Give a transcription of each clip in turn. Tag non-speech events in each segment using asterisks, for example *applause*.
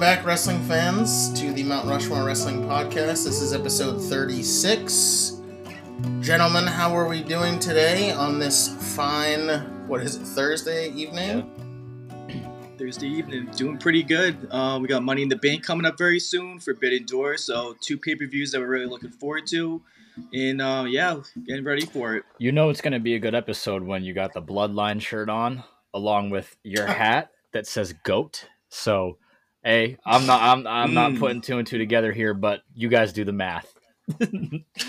welcome back, wrestling fans, to the Mount Rushmore Wrestling Podcast. This is episode 36. Gentlemen, how are we doing today on this fine, what is it, Thursday evening? *clears throat* Thursday evening, doing pretty good. Uh, we got Money in the Bank coming up very soon, Forbidden Door, so two pay per views that we're really looking forward to. And uh, yeah, getting ready for it. You know it's going to be a good episode when you got the Bloodline shirt on, along with your *laughs* hat that says "goat." So, hey, I'm not I'm I'm not Mm. putting two and two together here, but you guys do the math. *laughs*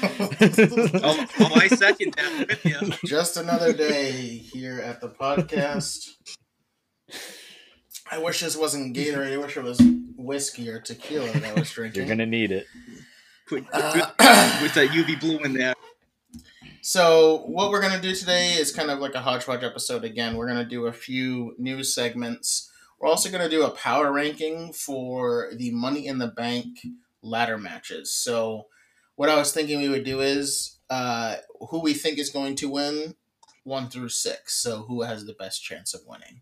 Oh, oh I second that with you. Just another day here at the podcast. I wish this wasn't Gatorade. I wish it was whiskey or tequila that I was *laughs* drinking. You're gonna need it. Put, Uh, with, with that UV blue in there. So, what we're going to do today is kind of like a hodgepodge episode again. We're going to do a few news segments. We're also going to do a power ranking for the Money in the Bank ladder matches. So, what I was thinking we would do is uh, who we think is going to win one through six. So, who has the best chance of winning?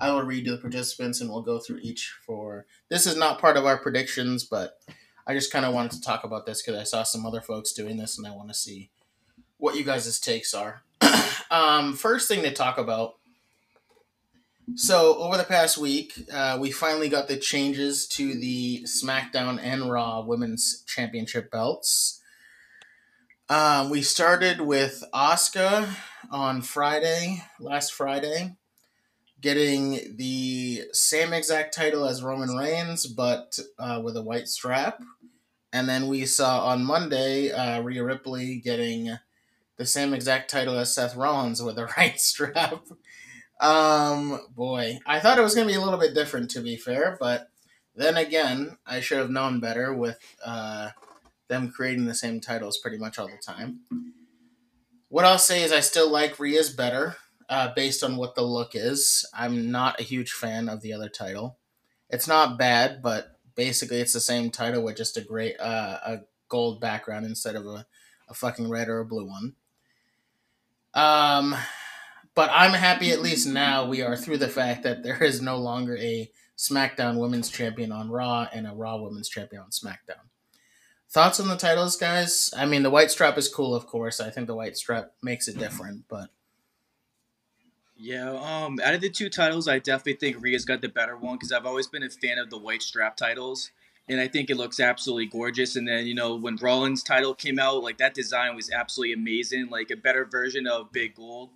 I will read to the participants and we'll go through each for. This is not part of our predictions, but I just kind of wanted to talk about this because I saw some other folks doing this and I want to see what you guys' takes are. *clears throat* um, first thing to talk about. So over the past week, uh, we finally got the changes to the SmackDown and Raw Women's Championship belts. Um, we started with Asuka on Friday, last Friday, getting the same exact title as Roman Reigns, but uh, with a white strap. And then we saw on Monday uh, Rhea Ripley getting the same exact title as Seth Rollins with a *laughs* right strap. Um, boy, I thought it was going to be a little bit different, to be fair, but then again, I should have known better with uh, them creating the same titles pretty much all the time. What I'll say is I still like Rhea's better, uh, based on what the look is. I'm not a huge fan of the other title. It's not bad, but basically it's the same title with just a great uh, a gold background instead of a, a fucking red or a blue one. Um, but I'm happy at least now we are through the fact that there is no longer a SmackDown Women's Champion on Raw and a Raw Women's Champion on SmackDown. Thoughts on the titles, guys? I mean, the white strap is cool, of course. I think the white strap makes it different, but Yeah, um, out of the two titles, I definitely think Rhea's got the better one because I've always been a fan of the white strap titles, and I think it looks absolutely gorgeous. And then you know when Rollins' title came out, like that design was absolutely amazing, like a better version of Big Gold.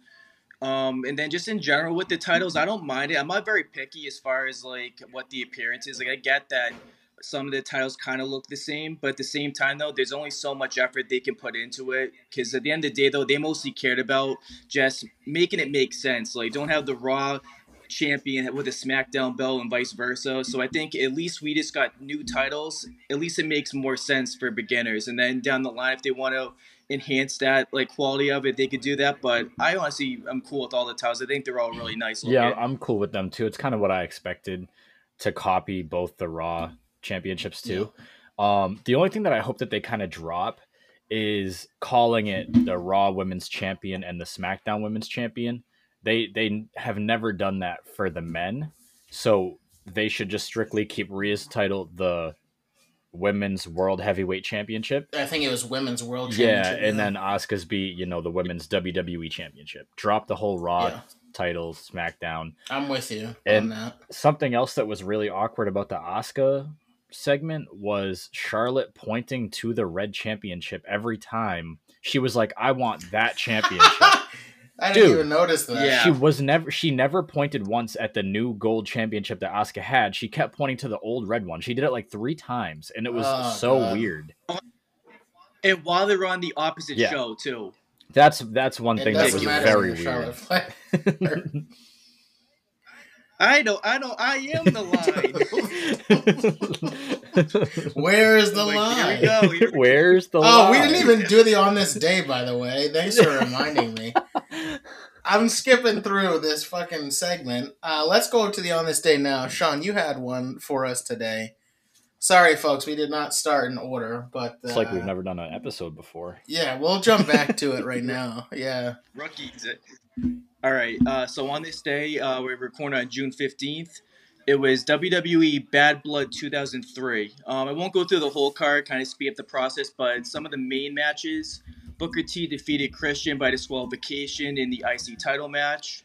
Um, and then just in general with the titles, I don't mind it. I'm not very picky as far as like what the appearance is. Like I get that some of the titles kind of look the same, but at the same time though, there's only so much effort they can put into it. Because at the end of the day though, they mostly cared about just making it make sense. Like don't have the Raw champion with a SmackDown belt and vice versa. So I think at least we just got new titles. At least it makes more sense for beginners. And then down the line, if they want to enhance that like quality of it, they could do that. But I honestly, I'm cool with all the titles. I think they're all really nice. Looking. Yeah, I'm cool with them too. It's kind of what I expected to copy both the Raw championships too. Um, the only thing that I hope that they kind of drop is calling it the Raw Women's Champion and the SmackDown Women's Champion. They they have never done that for the men, so they should just strictly keep Rhea's title the Women's World Heavyweight Championship. I think it was Women's World Yeah, and then Asuka's beat, you know the Women's WWE Championship. Drop the whole Raw Yeah. title, SmackDown I'm with you And- on that. something else that was really awkward about the Asuka segment was Charlotte pointing to the red championship every time. She was like, "I want that *laughs* championship." I didn't Dude. even notice that. Yeah. She was never she never pointed once at the new gold championship that Asuka had. She kept pointing to the old red one. She did it like 3 times and it was Oh, so God. weird. And while they were on the opposite Yeah. show too. That's that's one It thing that was very when weird. Charlotte *laughs* I know, I know, I am the line. *laughs* Where is the Like, line? Here we go. Here we Where's the Oh, we didn't even do the on this day, by the way. Thanks for reminding me. *laughs* I'm skipping through this fucking segment. Uh, let's go to the on this day now. Sean, you had one for us today. Sorry, folks, we did not start in order, but uh, It's like we've never done an episode before. Yeah, we'll jump back to it right *laughs* now. Yeah, Rookies. All right. Uh, so on this day, uh, we're recording on June fifteenth. it was WWE Bad Blood 2003. Um, I won't go through the whole card, kind of speed up the process, but some of the main matches. Booker T defeated Christian by disqualification in the IC title match.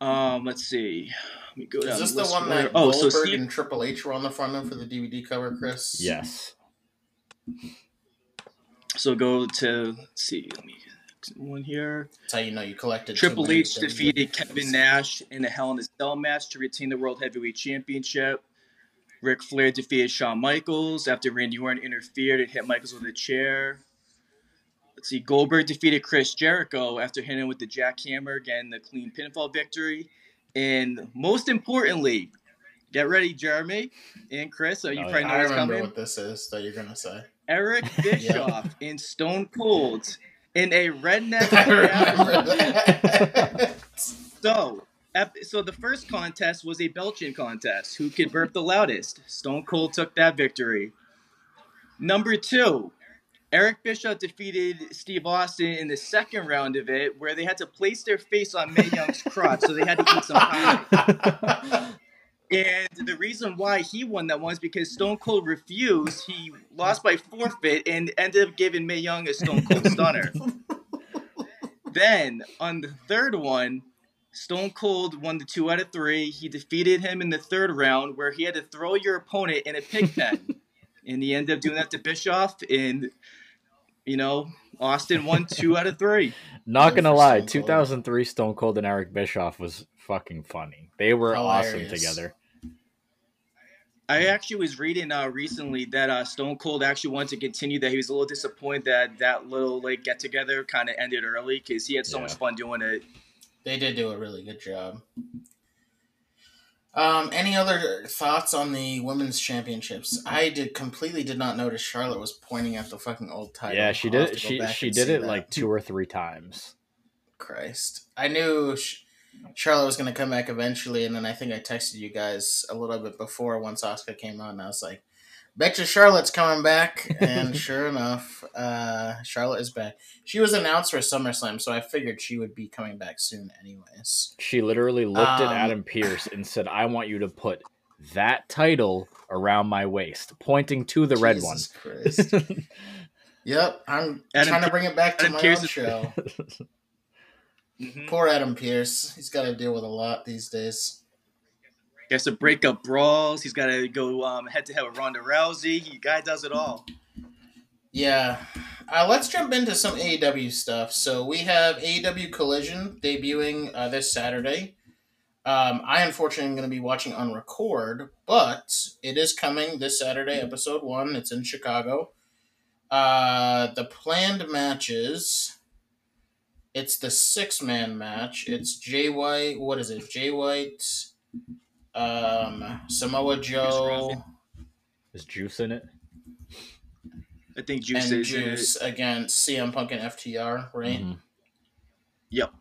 Um, let's see. Let me go down. Is this the the one where- that oh, Goldberg so Steve, and Triple H were on the front of for the DVD cover, Chris? Yes. so go to let's see. Let me one here. That's how you know you collected. Triple H defeated covers. Kevin Nash in a Hell in a Cell match to retain the World Heavyweight Championship. Ric Flair defeated Shawn Michaels after Randy Orton interfered and hit Michaels with a chair. Let's see, Goldberg defeated Chris Jericho after hitting him with the jackhammer, again the clean pinfall victory. And most importantly, get ready, Jeremy and Chris. So you Oh, probably yeah. know I what's remember coming. what this is that you're gonna say. Eric *laughs* Bischoff in Stone Cold in a redneck. *laughs* I remember. *laughs* So, so the first contest was a belching contest. Who could burp the loudest? Stone Cold took that victory. Number two, Eric Bischoff defeated Steve Austin in the second round of it, where they had to place their face on Mae Young's crotch, so they had to eat some pie. And the reason why he won that one is because Stone Cold refused. He lost by forfeit and ended up giving Mae Young a Stone Cold stunner. Then on the third one, Stone Cold won the two out of three. He defeated him in the third round, where he had to throw your opponent in a pig pen, and he ended up doing that to Bischoff. And you know, Austin won two out of three. *laughs* Not gonna lie, 2003 Stone Cold and Eric Bischoff was fucking funny. They were awesome together. I actually was reading uh, recently that uh, Stone Cold actually wanted to continue. That he was a little disappointed that that little like get together kind of ended early because he had so Yeah. much fun doing it. They did do a really good job. Um, any other thoughts on the women's championships? I did completely did not notice Charlotte was pointing at the fucking old title. yeah, she did. She she did it that. like two or three times. Christ. I knew Charlotte was going to come back eventually, and then I think I texted you guys a little bit before once Asuka came on. And I was like, "Bet you Charlotte's coming back," *laughs* and sure enough, uh, Charlotte is back. She was announced for SummerSlam, so I figured she would be coming back soon, anyways. She literally looked Um, at Adam Pearce and said, "I want you to put that title around my waist," pointing to the red one. Jesus Christ. *laughs* Yep, I'm Adam trying to bring it back to Adam my Pearce own is- show. *laughs* Mhm. Poor Adam Pearce. He's got to deal with a lot these days. He has to break up brawls. He's got to go head to head with Ronda Rousey. He guy does it all. Yeah. Uh, let's jump into some AEW stuff. So we have AEW Collision debuting uh, this Saturday. Um, I unfortunately am going to be watching on record, but it is coming this Saturday, episode one. It's in Chicago. Uh, the planned matches. It's the six man match. It's Jay White. What is it? Jay White, um, Samoa Joe, Is Juice in it? I think Juice and is in it. Juice against CM Punk and FTR, right? Mhm. Yep.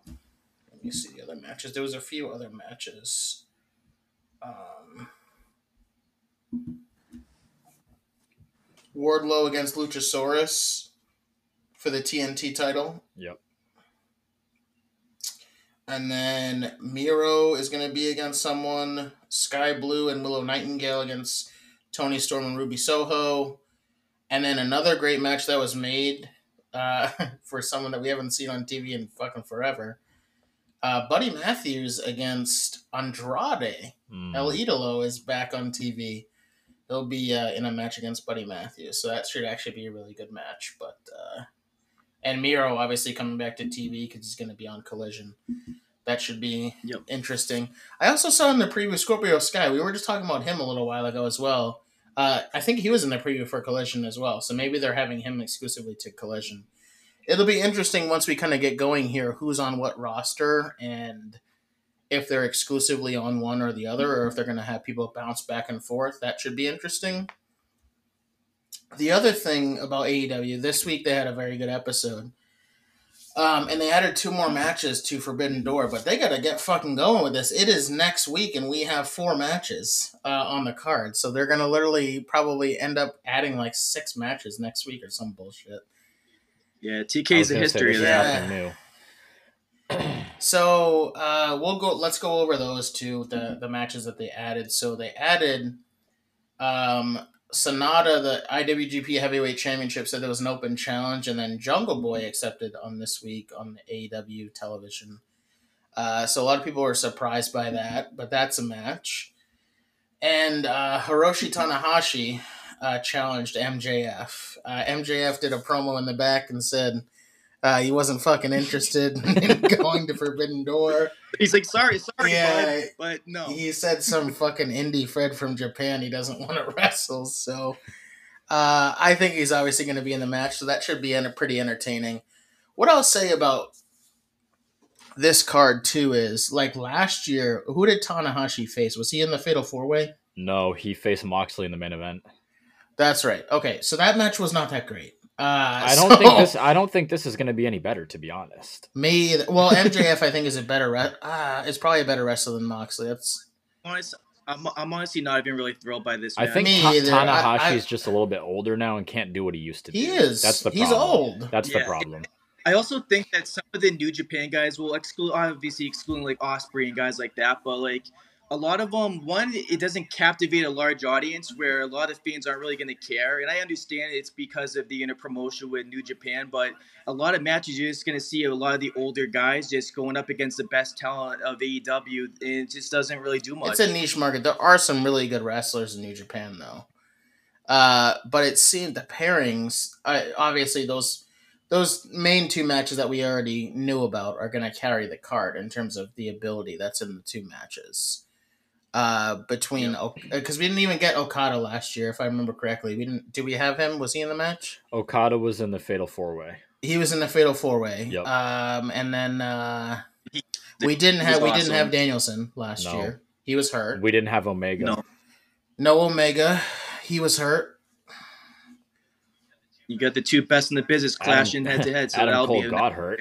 Let me see the other matches. There was a few other matches. Um, Wardlow against Luchasaurus for the TNT title. Yep. And then Miro is going to be against someone. Skye Blue and Willow Nightingale against Toni Storm and Ruby Soho. And then another great match that was made uh, *laughs* for someone that we haven't seen on TV in fucking forever. Uh, Buddy Matthews against Andrade. Mm. El Idolo is back on TV. He'll be uh, in a match against Buddy Matthews, so that should actually be a really good match. But uh, and Miro obviously coming back to TV because he's going to be on Collision. That should be Yep. interesting. I also saw in the preview Scorpio Sky. We were just talking about him a little while ago as well. Uh, I think he was in the preview for Collision as well, so maybe they're having him exclusively to Collision. It'll be interesting once we kind of get going here. Who's on what roster and if they're exclusively on one or the other, or if they're going to have people bounce back and forth. That should be interesting. The other thing about AEW, this week they had a very good episode. Um, and they added two more matches to Forbidden Door, but they got to get fucking going with this. It is next week, and we have four matches uh, on the card. So they're going to literally probably end up adding like six matches next week or some bullshit. Yeah, TK's TK a history of is that. Yeah. nothing new. *clears throat* So uh, we'll go. Let's go over those two the the matches that they added. So they added um, Sanada, the IWGP Heavyweight Championship, said there was an open challenge, and then Jungle Boy accepted on this week on the AEW television. Uh, so a lot of people were surprised by that, but that's a match. And uh, Hiroshi Tanahashi uh, challenged MJF. Uh, MJF did a promo in the back and said uh, he wasn't fucking interested *laughs* in going to Forbidden Door. He's like, sorry, sorry, Yeah. bud, but no. He said some fucking indie Fred from Japan he doesn't want to *laughs* wrestle. So uh, I think he's obviously going to be in the match. So that should be en- pretty entertaining. What I'll say about this card too is like last year, who did Tanahashi face? Was he in the Fatal Four Way? No, he faced Moxley in the main event. That's right. Okay, so that match was not that great. Uh, I don't so- think this. I don't think this is going to be any better, to be honest. Me, either. well, MJF I think is a better. Re- uh, is probably a better wrestler than Moxley. That's Honest, I'm, I'm honestly not even really thrilled by this. I think Me Ta- either. I- Tanahashi's just a little bit older now and can't do what he used to do. he is. That's the He's problem. old. That's the problem. I also think that some of the New Japan guys will exclude, obviously excluding like Ospreay and guys like that, but like a lot of them, one, it doesn't captivate a large audience where a lot of fans aren't really going to care. And I understand it's because of the inner promotion with New Japan, but a lot of matches you're just going to see a lot of the older guys just going up against the best talent of AEW, and it just doesn't really do much. It's a niche market. There are some really good wrestlers in New Japan, though. Uh, but it seemed the pairings, uh, obviously those those main two matches that we already knew about are going to carry the card in terms of the ability that's in the two matches. Uh, between because we didn't even get Okada last year, if I remember correctly. We didn't. Did we have him? Was he in the match? Okada was in the Fatal Four Way. He was in the Fatal Four Way. Yep. Um, and then uh, He- we didn't have was we didn't have Danielson last No. year. He was hurt. We didn't have Omega. No. No Omega. He was hurt. You got the two best in the business clashing head to head, so *laughs* Adam that'll Cole be a- got *laughs* hurt.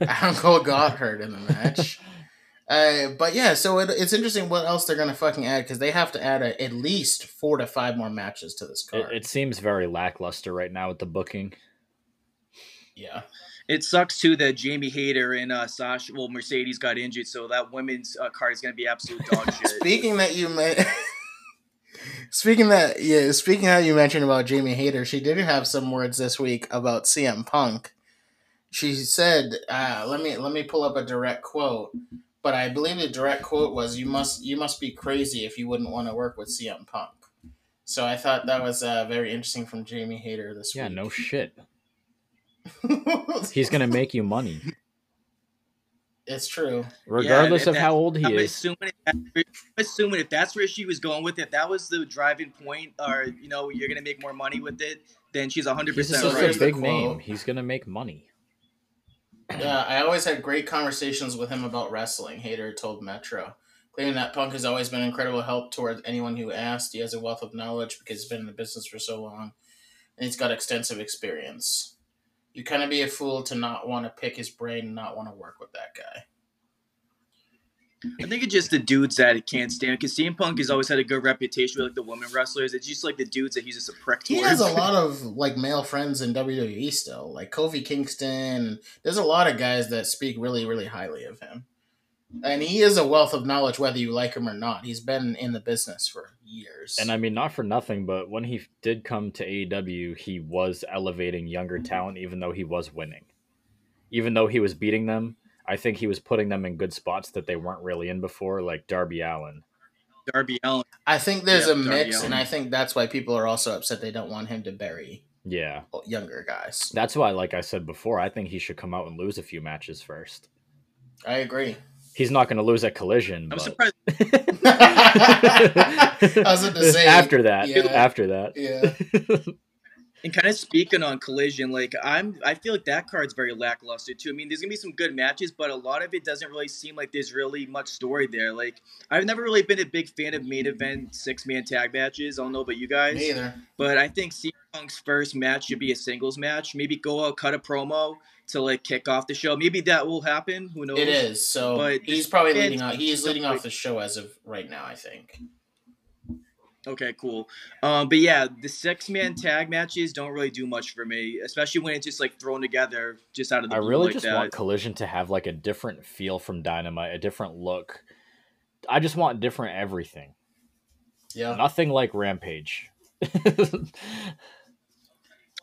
Adam Cole got hurt in the match. *laughs* Uh, but yeah, so it, it's interesting what else they're gonna fucking add because they have to add a, at least four to five more matches to this It, card. it seems very lackluster right now with the booking. yeah, It sucks too that Jamie Hayter and uh, Sasha, well, Mercedes got injured, so that women's uh, card is going to be absolute dog *laughs* shit. speaking that you may. *laughs* Speaking that, yeah, speaking how you mentioned about Jamie Hayter, she did have some words this week about CM Punk. She said, uh, "Let me let me pull up a direct quote, but I believe the direct quote was, "You must you must be crazy if you wouldn't want to work with CM Punk." So I thought that was uh, very interesting from Jamie Hayter this Yeah, week. Yeah, no shit. *laughs* He's gonna make you money, it's true. regardless that- of how old he I'm is. assuming, if that, I'm assuming if that's where she was going with it, that was the driving point, or you know, you're going to make more money with it, then she's 100 He's percent just here's a big name. He's gonna make money. Yeah, I always had great conversations with him about wrestling. Hayter told Metro, claiming that Punk has always been an incredible help towards anyone who asked. He has a wealth of knowledge because he's been in the business for so long, and he's got extensive experience. You kind of be a fool to not want to pick his brain and not want to work with that guy. I think it's just the dudes that it can't stand because CM Punk has always had a good reputation with like the women wrestlers. It's just like the dudes that he's just a prick He towards. has a lot *laughs* of like male friends in WWE still, like Kofi Kingston. There's a lot of guys that speak really, really highly of him, and he is a wealth of knowledge, whether you like him or not. He's been in the business for years. And I mean, not for nothing, but when he did come to AEW, he was elevating younger talent, even though he was winning. Even though he was beating them, I think he was putting them in good spots that they weren't really in before, like Darby Allin. Darby Allin. I think there's Yeah, a Darby mix, Allin. and I think that's why people are also upset they don't want him to bury Yeah. younger guys. That's why, like I said before, I think he should come out and lose a few matches first. I agree. He's not going to lose at Collision, I'm but surprised. *laughs* *laughs* I was about to say after that, yeah. after that, Yeah, *laughs* And kind of speaking on Collision, like I'm, I feel like that card's very lackluster too. I mean, there's gonna be some good matches, but a lot of it doesn't really seem like there's really much story there. Like I've never really been a big fan of main event six man tag matches. I don't know about you guys, me either. but I think CM Punk's first match should be a singles match. Maybe go out, cut a promo to like kick off the show. Maybe that will happen. Who knows? It is. So But he's probably leading off. He is leading off the show as of right now. I think. Okay, cool. Um, but yeah, the six man tag matches don't really do much for me, especially when it's just like thrown together just out of the I really like just that. want Collision to have like a different feel from Dynamite, a different look. I just want different everything. Yeah. Nothing like Rampage. *laughs*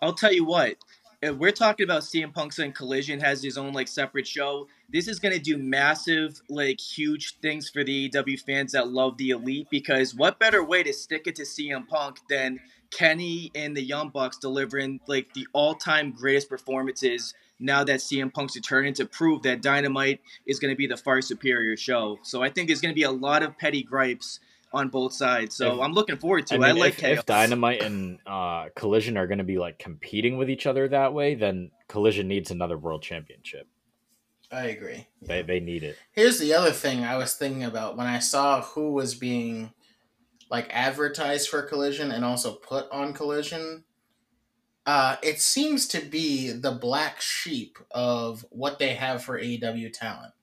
I'll tell you what. We're talking about CM Punk's and Collision has his own like separate show. This is gonna do massive, like huge things for the AEW fans that love the Elite because what better way to stick it to CM Punk than Kenny and the Young Bucks delivering like the all-time greatest performances now that CM Punk's returning to prove that Dynamite is gonna be the far superior show. So I think there's gonna be a lot of petty gripes on both sides. So If- I'm looking forward to I it. mean, I like if, chaos. if Dynamite and uh, Collision are going to be like competing with each other that way, then Collision needs another World Championship. I agree. They they need it. Here's the other thing I was thinking about when I saw who was being like advertised for Collision and also put on Collision. Uh, it seems to be the black sheep of what they have for AEW talent.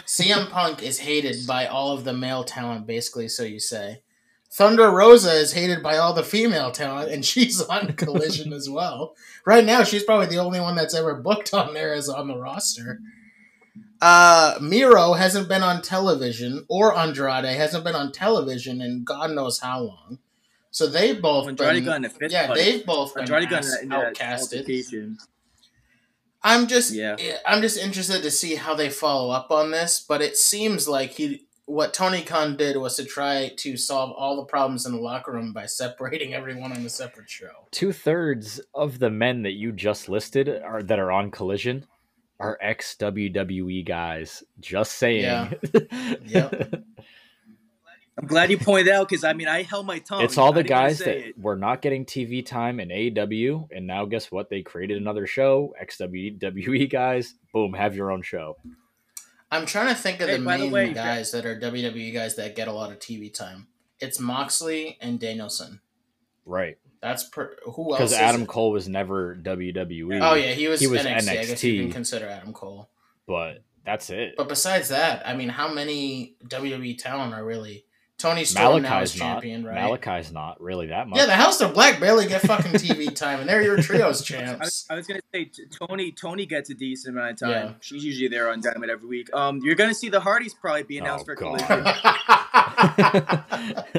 CM Punk is hated by all of the male talent, basically, so you say. Thunder Rosa is hated by all the female talent, and *laughs* she's on Collision as well. Right now, she's probably the only one that's ever booked on there as on the roster. Uh, Miro hasn't been on television, or Andrade hasn't been on television in God knows how long. So they've both Andrade been, got in a fist yeah, fight. they've both been Andrade got ass- in outcasted. I'm just Yeah. I'm just interested to see how they follow up on this, but it seems like he what Tony Khan did was to try to solve all the problems in the locker room by separating everyone on a separate show. Two thirds of the men that you just listed are that are on Collision are ex WWE guys. Just saying. Yeah. *laughs* Yep. I'm glad you pointed out because I mean I held my tongue. It's all the guys that it. were not getting TV time in AEW, and now guess what? They created another show. Ex WWE guys, boom, have your own show. I'm trying to think of Hey, the by the main way, guys that are WWE guys that get a lot of TV time. It's Moxley and Danielson. Right. That's per, who else? Because Adam it? Cole was never WWE. Oh yeah, he was, He was NXT. I guess you can consider Adam Cole. But that's it. But besides that, I mean, how many WWE talent are really? Toni Storm now is Malachi's not. champion, right? Malachi's not really that much. Yeah, the House of Black barely get fucking *laughs* TV time, and they're your trios I, champs. was- I was gonna say Toni. Toni gets a decent amount of time. Yeah. She's usually there on Dynamite every week. Um, you're gonna see the Hardys probably be announced Oh, for God. Collision.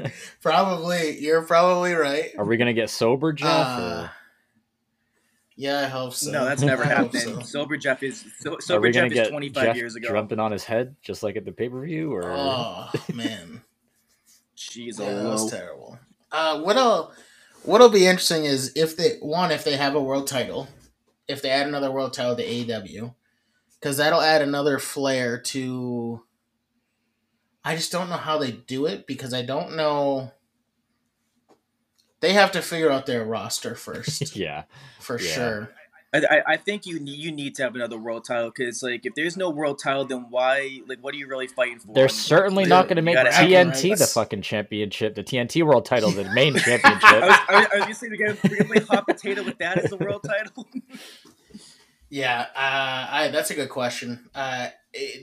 *laughs* *laughs* probably, you're probably right. Are we gonna get sober, Jeff? Uh, yeah, I hope so. no, that's never I hope happening. so. Sober Jeff is so, or are sober Jeff is 25 Jeff years ago. jumping on his head just like at the pay per view? Or Oh man, She's yeah, that was terrible. Uh, what'll what'll be interesting is if they one if they have a world title, if they add another world title to AEW, because that'll add another flair to. I just don't know how they do it because I don't know. They have to figure out their roster first, *laughs* yeah, for Yeah. sure. I, I, I think you need you need to have another world title because like if there's no world title, then why like what are you really fighting for? they're And, certainly you- not going to make gotta have TNT the fucking championship, the TNT World Title, the main *laughs* I championship. was, I was, I was gonna say we're gonna, we're gonna play hot potato with that as the world title. *laughs* Yeah, uh, I, that's a good question. Uh,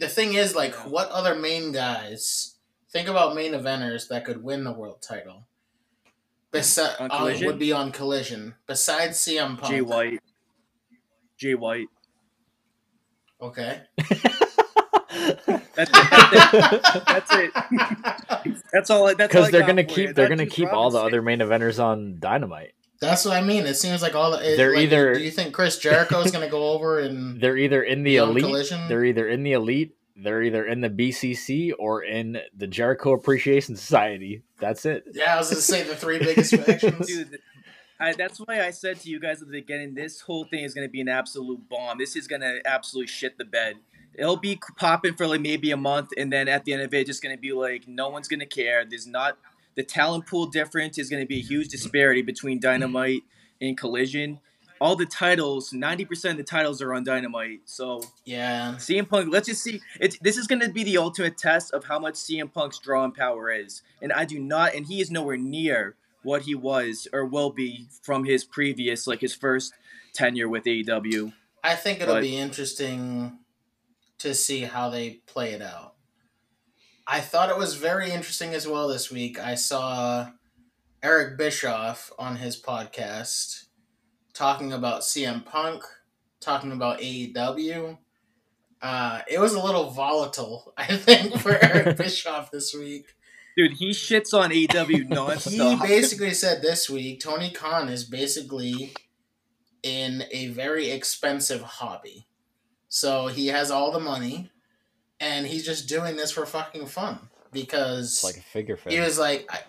the thing is, like, what other main guys? Think about main eventers that could win the world title. Besi- On uh, would be on Collision. Besides CM Punk. Jay White, Jay White. Okay. That's it. That's it. That's *laughs* all. I- That's all Because they're gonna keep they're gonna keep all the other main eventers on Dynamite. That's what I mean. It seems like all the. it- They're like, either- Do you think Chris Jericho is going to go over and *laughs* They're either in the elite, Collision? they're either in the elite, they're either in the BCC or in the Jericho Appreciation Society. That's it. Yeah, I was going to say the three biggest *laughs* factions. Dude, I, that's why I said to you guys at the beginning, this whole thing is going to be an absolute bomb. This is going to absolutely shit the bed. It'll be popping for like maybe a month, and then at the end of it, just going to be like no one's going to care. There's not the talent pool difference is going to be a huge disparity between Dynamite and Collision. All the titles, ninety percent of the titles are on Dynamite. So Yeah. CM Punk, let's just see. It's this is going to be the ultimate test of how much CM Punk's drawing power is, and I do not, and he is nowhere near what he was or will be from his previous, like his first tenure with AEW. I think it'll But- be interesting to see how they play it out. I thought it was very interesting as well this week. I saw Eric Bischoff on his podcast talking about CM Punk, talking about AEW. Uh, it was a little volatile, *laughs* I think, for Eric *laughs* Bischoff this week. Dude, he shits on AEW nonsense. *laughs* He basically said this week Tony Khan is basically in a very expensive hobby. So he has all the money and he's just doing this for fucking fun because It's like a figure he was like I,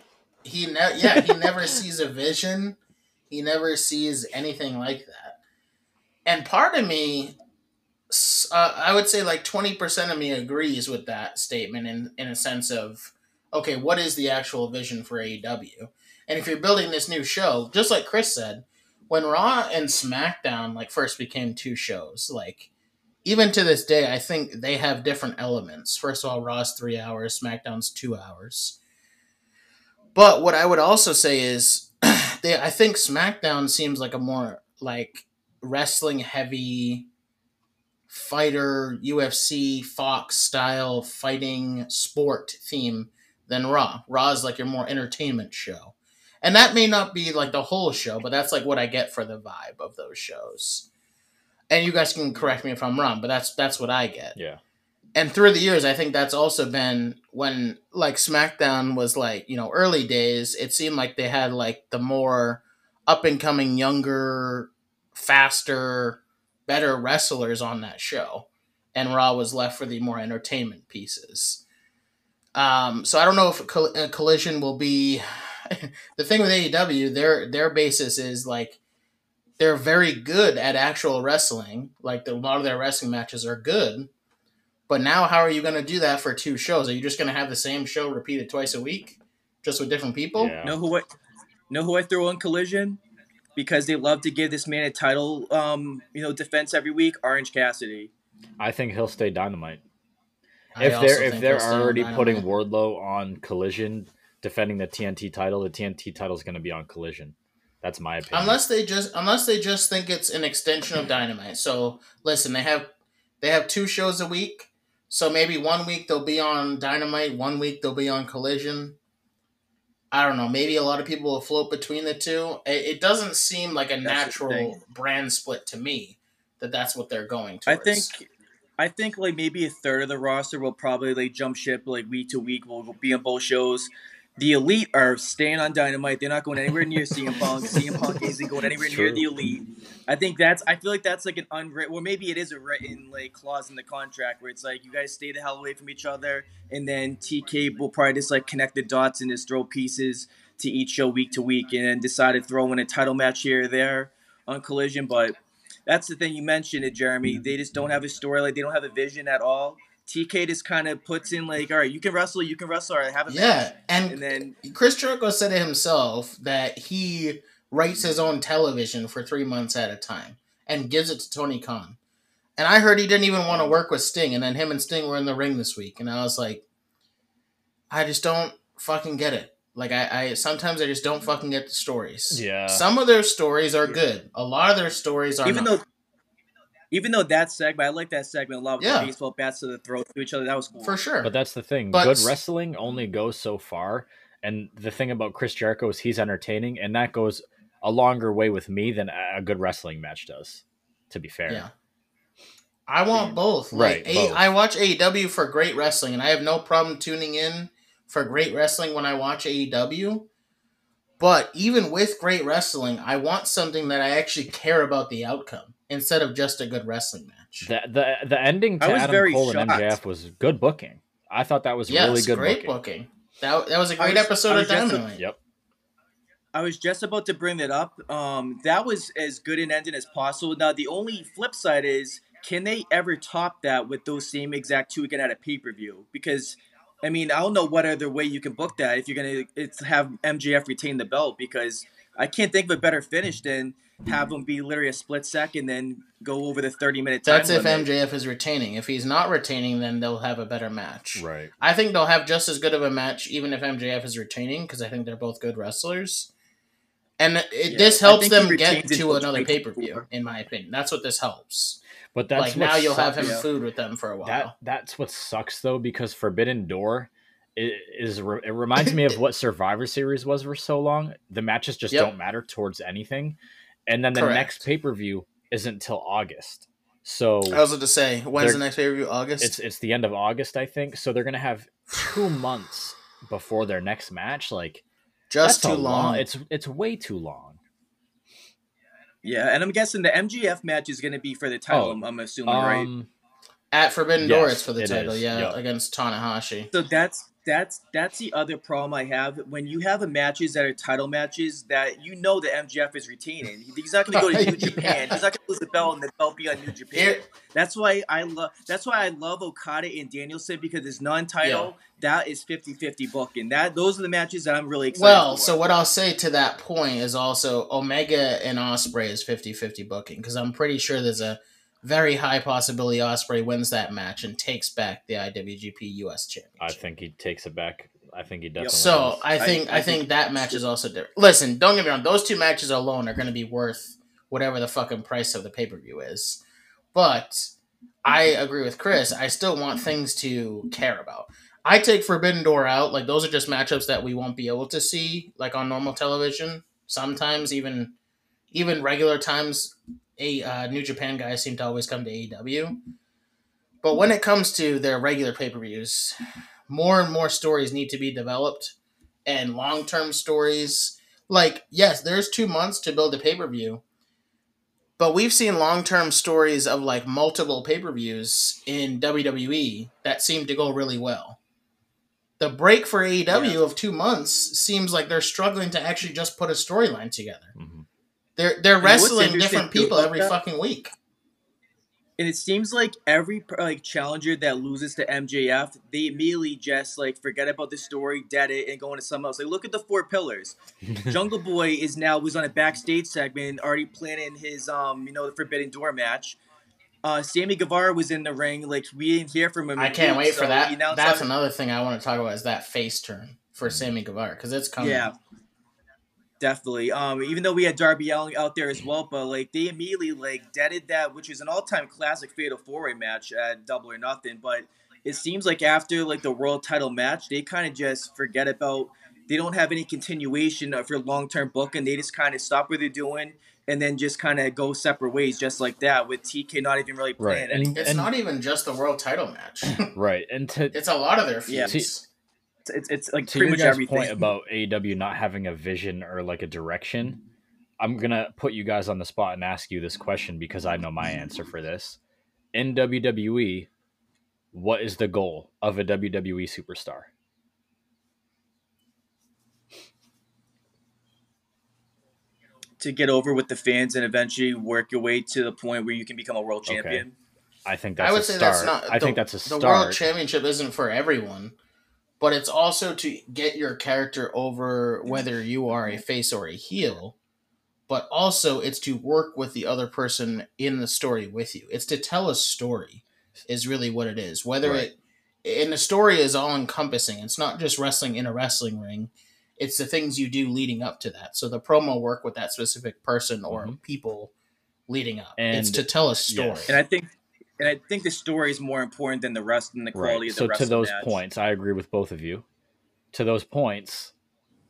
he ne- yeah, he never sees a vision. He never sees anything like that. And part of me uh, I would say like 20% of me agrees with that statement in in a sense of okay, what is the actual vision for AEW? And if you're building this new show, just like Chris said, when Raw and SmackDown like first became two shows, like even to this day, I think they have different elements. First of all, Raw's three hours, SmackDown's two hours. But what I would also say is, *clears throat* they I think SmackDown seems like a more like wrestling heavy fighter UFC Fox style fighting sport theme than Raw. Raw is like your more entertainment show. And that may not be like the whole show, but that's like what I get for the vibe of those shows. And you guys can correct me if I'm wrong, but that's that's what I get. Yeah. And through the years, I think that's also been when like SmackDown was like, you know, early days, it seemed like they had like the more up and coming younger, faster, better wrestlers on that show. And Raw was left for the more entertainment pieces. Um, so I don't know if Coll- uh, Collision will be *laughs* the thing with AEW. Their their basis is like they're very good at actual wrestling. Like the, a lot of their wrestling matches are good. But now, how are you going to do that for two shows? Are you just going to have the same show repeated twice a week, just with different people? Yeah. Know who I know who I throw in collision? Because they love to give this man a title um, you know, defense every week, Orange Cassidy. I think he'll stay dynamite. I if they're if they're he'll stay on already Dynamite. putting Wardlow on Collision defending the TNT title, the TNT title is going to be on Collision. That's my opinion. unless they just unless they just think it's an extension of Dynamite. So listen, they have they have two shows a week. So maybe one week they'll be on Dynamite, one week they'll be on Collision. I don't know. Maybe a lot of people will float between the two. It, it doesn't seem like a That's natural brand split to me. That that's what they're going to. I think I think like maybe a third of the roster will probably like jump ship like week to week. Will be on both shows. The elite are staying on Dynamite. They're not going anywhere near CM *laughs* Punk. CM Punk isn't going anywhere near the elite. I think that's. I feel like that's like an unwritten, Well, maybe it is a written like clause in the contract where it's like you guys stay the hell away from each other, and then TK will probably just like connect the dots and just throw pieces to each show week to week, and then decide to throw in a title match here or there on Collision. But that's the thing you mentioned it, Jeremy. They just don't have a story. Like they don't have a vision at all. TK just kind of puts in like, all right, you can wrestle, you can wrestle, all right, have a yeah, match, and and then Chris Jericho said it himself that he writes his own television for three months at a time and gives it to Tony Khan. And I heard he didn't even want to work with Sting, and then him and Sting were in the ring this week, and I was like, I just don't fucking get it. Like I, I sometimes I just don't fucking get the stories. Yeah. Some of their stories are good. A lot of their stories are even not. though even though that segment, I like that segment a lot with Yeah. the baseball bats to the throat to each other. That was cool. for sure. But that's the thing. But- Good wrestling only goes so far. And the thing about Chris Jericho is he's entertaining, and that goes a longer way with me than a a good wrestling match does. To be fair, Yeah. I want both. Right, Like, A- both. I watch AEW for great wrestling, and I have no problem tuning in for great wrestling when I watch AEW. But even with great wrestling, I want something that I actually care about the outcome instead of just a good wrestling match. the the the ending to I was Adam very Cole and shocked. MJF was good booking. I thought that was yes, really good great booking. booking. That, that was a I great was- episode of was just- Dynamite. Yep. I was just about to bring that up. Um, that was as good an ending as possible. Now the only flip side is, can they ever top that with those same exact two again at a pay per view? Because I mean, I don't know what other way you can book that if you're gonna it's have MJF retain the belt. Because I can't think of a better finish than have him be literally a split second, then go over the thirty minute time That's if limit. MJF is retaining. If he's not retaining, then they'll have a better match. Right. I think they'll have just as good of a match even if MJF is retaining because I think they're both good wrestlers. And it, Yeah, this helps them get to another pay per view, in my opinion. That's what this helps. But that's like now you'll have him Yeah. food with them for a while. That that's what sucks though because Forbidden Door it is it reminds me of *laughs* what Survivor Series was for so long. The matches just Yep. don't matter towards anything, and then the Correct. next pay per view isn't till August. So I was about to say, when's the next pay per view? August. it's it's the end of August, I think. So they're gonna have two months before their next match. Like just that's too long. long. It's it's way too long. Yeah, and I'm guessing the MJF match is going to be for the title. Oh, I'm, I'm assuming, right? Um, At Forbidden Door, Yes, it's for the title. is. Yeah, Yep. against Tanahashi. So that's that's that's the other problem I have when you have a matches that are title matches that you know that MJF is retaining. He's not going to go to *laughs* New Yeah. Japan. He's not going to lose the belt and the belt be on New Japan. That's why I love. That's why I love Okada and Danielson because it's non-title. That is 50-50 booking. That those are the matches that I'm really excited. well, for. so what I'll say to that point is also Omega and Ospreay is 50-50 booking because I'm pretty sure there's a very high possibility Ospreay wins that match and takes back the IWGP US Championship. I think he takes it back. I think he definitely. So does. I think I, I think think- that match is also different. Listen, don't get me wrong; those two matches alone are going to be worth whatever the fucking price of the pay per view is. But I agree with Chris. I still want things to care about. I take Forbidden Door out. Like those are just matchups that we won't be able to see like on normal television. Sometimes even even regular times, a uh, New Japan guys seem to always come to AEW. But when it comes to their regular pay per views, more and more stories need to be developed and long term stories. Like, yes, there's two months to build a pay per view, but we've seen long term stories of like multiple pay per views in WWE that seem to go really well. The break for AEW Yeah. of two months seems like they're struggling to actually just put a storyline together. Mhm. They're they're what's wrestling interesting different people every that- fucking week. and it seems like every like challenger that loses to MJF, they immediately just like forget about the story, dead it, and go into something else. Like look at the four pillars. *laughs* Jungle Boy is now was on a backstage segment, already planning his um you know the Forbidden Door match. Uh, Sammy Guevara was in the ring. Like we didn't hear from him. I can't weeks, wait for that. he announced That's on- another thing I want to talk about is that face turn for Sammy Guevara because it's coming. Yeah. Definitely. Um, even though we had Darby Allin out there as well, but like they immediately like deaded that, which is an all-time classic Fatal Four Way match at Double or Nothing. But it seems like after like the world title match, they kind of just forget about. They don't have any continuation of your long-term booking. They just kind of stop what they're doing and then just kind of go separate ways, just like that. With TK not even really right, playing. and, It's and- not even just the world title match. *laughs* right, and to it's a lot of their Yeah. feuds. It's, it's, it's like to pretty much guys' everything. point about AEW not having a vision or like a direction, I'm gonna put you guys on the spot and ask you this question because I know my answer for this. In WWE, what is the goal of a WWE superstar? to get over with the fans and eventually work your way to the point where you can become a world Okay. champion. I think that's I would a say start. that's not. I the, think that's a star. The world championship isn't for everyone, but it's also to get your character over whether you are a face or a heel. But also, it's to work with the other person in the story with you. It's to tell a story, is really what it is. Whether Right. it and the story is all encompassing. It's not just wrestling in a wrestling ring. It's the things you do leading up to that. So the promo work with that specific person or Mhm. people leading up. And- it's to tell a story. yes. And I think and I think the story is more important than the rest and the quality right. of the So rest to those match. points, I agree with both of you. To those points,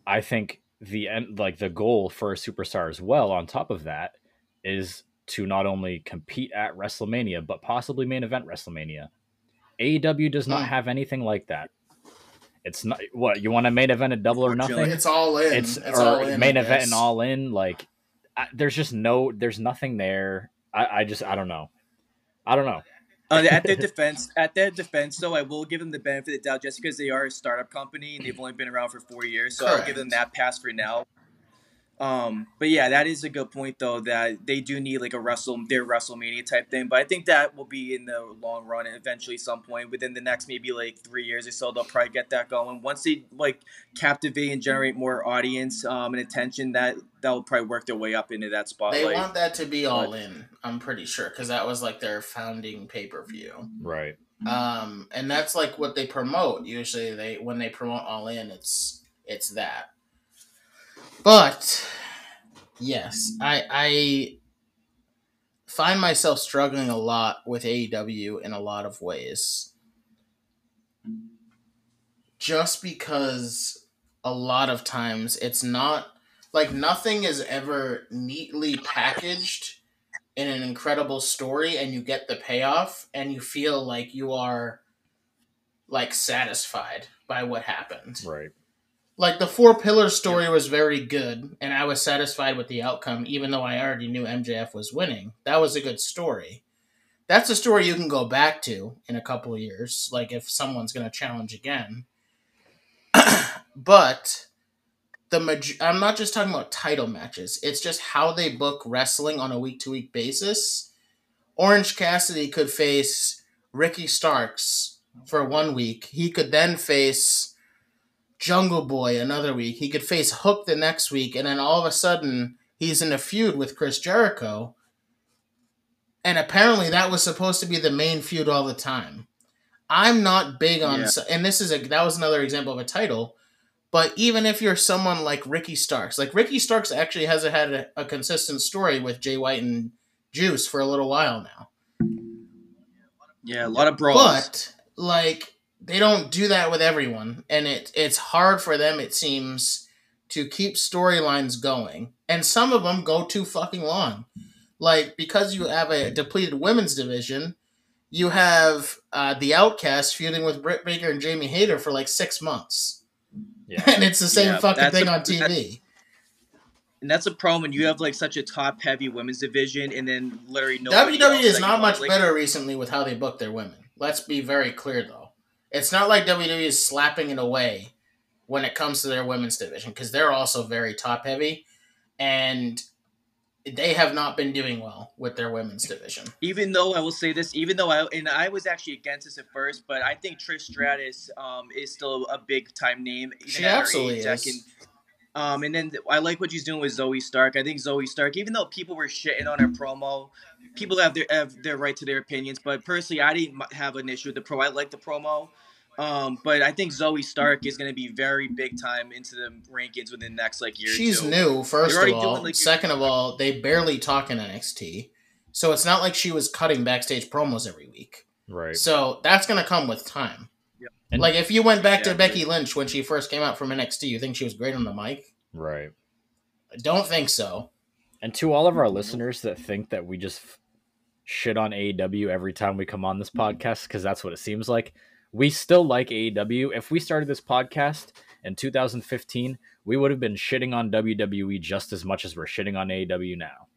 I think the end, like the goal for a superstar as well. On top of that, is to not only compete at WrestleMania but possibly main event WrestleMania. AEW does not Hmm. have anything like that. It's not what you want a main event at Double or Nothing. It's all in. it's, It's, or all in. main event and all in like I, there's just no there's nothing there I, I just i don't know i don't know Uh, at their *laughs* defense, at their defense, though, I will give them the benefit of the doubt just because they are a startup company and they've only been around for four years, so I'll give them that pass for now. Um, but yeah, that is a good point though that they do need like a Wrestle their WrestleMania type thing. But I think that will be in the long run and eventually some point within the next maybe like three years or so they'll probably get that going. Once they like captivate and generate more audience um, and attention, that that will probably work their way up into that spot. They want that to be all in. I'm pretty sure because that was like their founding pay per view. right Um, and that's like what they promote. Usually, they when they promote all in, it's it's that. But yes, I I find myself struggling a lot with AEW in a lot of ways. just because a lot of times it's not like nothing is ever neatly packaged in an incredible story and you get the payoff and you feel like you are like satisfied by what happened. Right. Like the four pillar story was very good and I was satisfied with the outcome even though I already knew MJF was winning. That was a good story. That's a story you can go back to in a couple of years like if someone's going to challenge again. *clears throat* but the maj- I'm not just talking about title matches. It's just how they book wrestling on a week to week basis. Orange Cassidy could face Ricky Starks for one week. He could then face Jungle Boy another week. He could face Hook the next week, and then all of a sudden he's in a feud with Chris Jericho. And apparently that was supposed to be the main feud all the time. I'm not big on, Yeah. and this is a that was another example of a title. But even if you're someone like Ricky Starks, like Ricky Starks actually has had a, a consistent story with Jay White and Juice for a little while now. Yeah, a lot of brawls. But like they don't do that with everyone, and it it's hard for them. It seems to keep storylines going, and some of them go too fucking long. Like because you have a depleted women's division, you have uh, the Outcast feuding with Britt Baker and Jamie Hayter for like six months, Yeah. *laughs* and it's the same Yeah, fucking thing a- on TV. and that's a problem when you have like such a top heavy women's division and then literally nobody WWE is not much like- better recently with how they book their women. Let's be very clear though. It's not like WWE is slapping it away when it comes to their women's division because they're also very top heavy and they have not been doing well with their women's division. even though I will say this, even though I and I was actually against this at first, but I think Trish Stratus um, is still a big time name. Even She absolutely age, I is. can- um, and then I like what she's doing with Zoey Stark. I think Zoey Stark, even though people were shitting on her promo, people have their have their right to their opinions. But personally, I didn't have an issue with the pro. I like the promo. Um, but I think Zoey Stark is going to be very big time into the rankings within the next like year. or She's two. new, 1st You're of all. doing, like, Second of all, they barely talk in NXT. So it's not like she was cutting backstage promos every week. Right. So that's going to come with time. And- like if you went back Yeah, to Becky Lynch when she first came out from NXT, you think she was great on the mic? Right. I don't think so. And to all of our listeners that think that we just shit on AEW every time we come on this mm-hmm. podcast, because that's what it seems like, we still like AEW. If we started this podcast in 2015, we would have been shitting on WWE just as much as we're shitting on AEW now.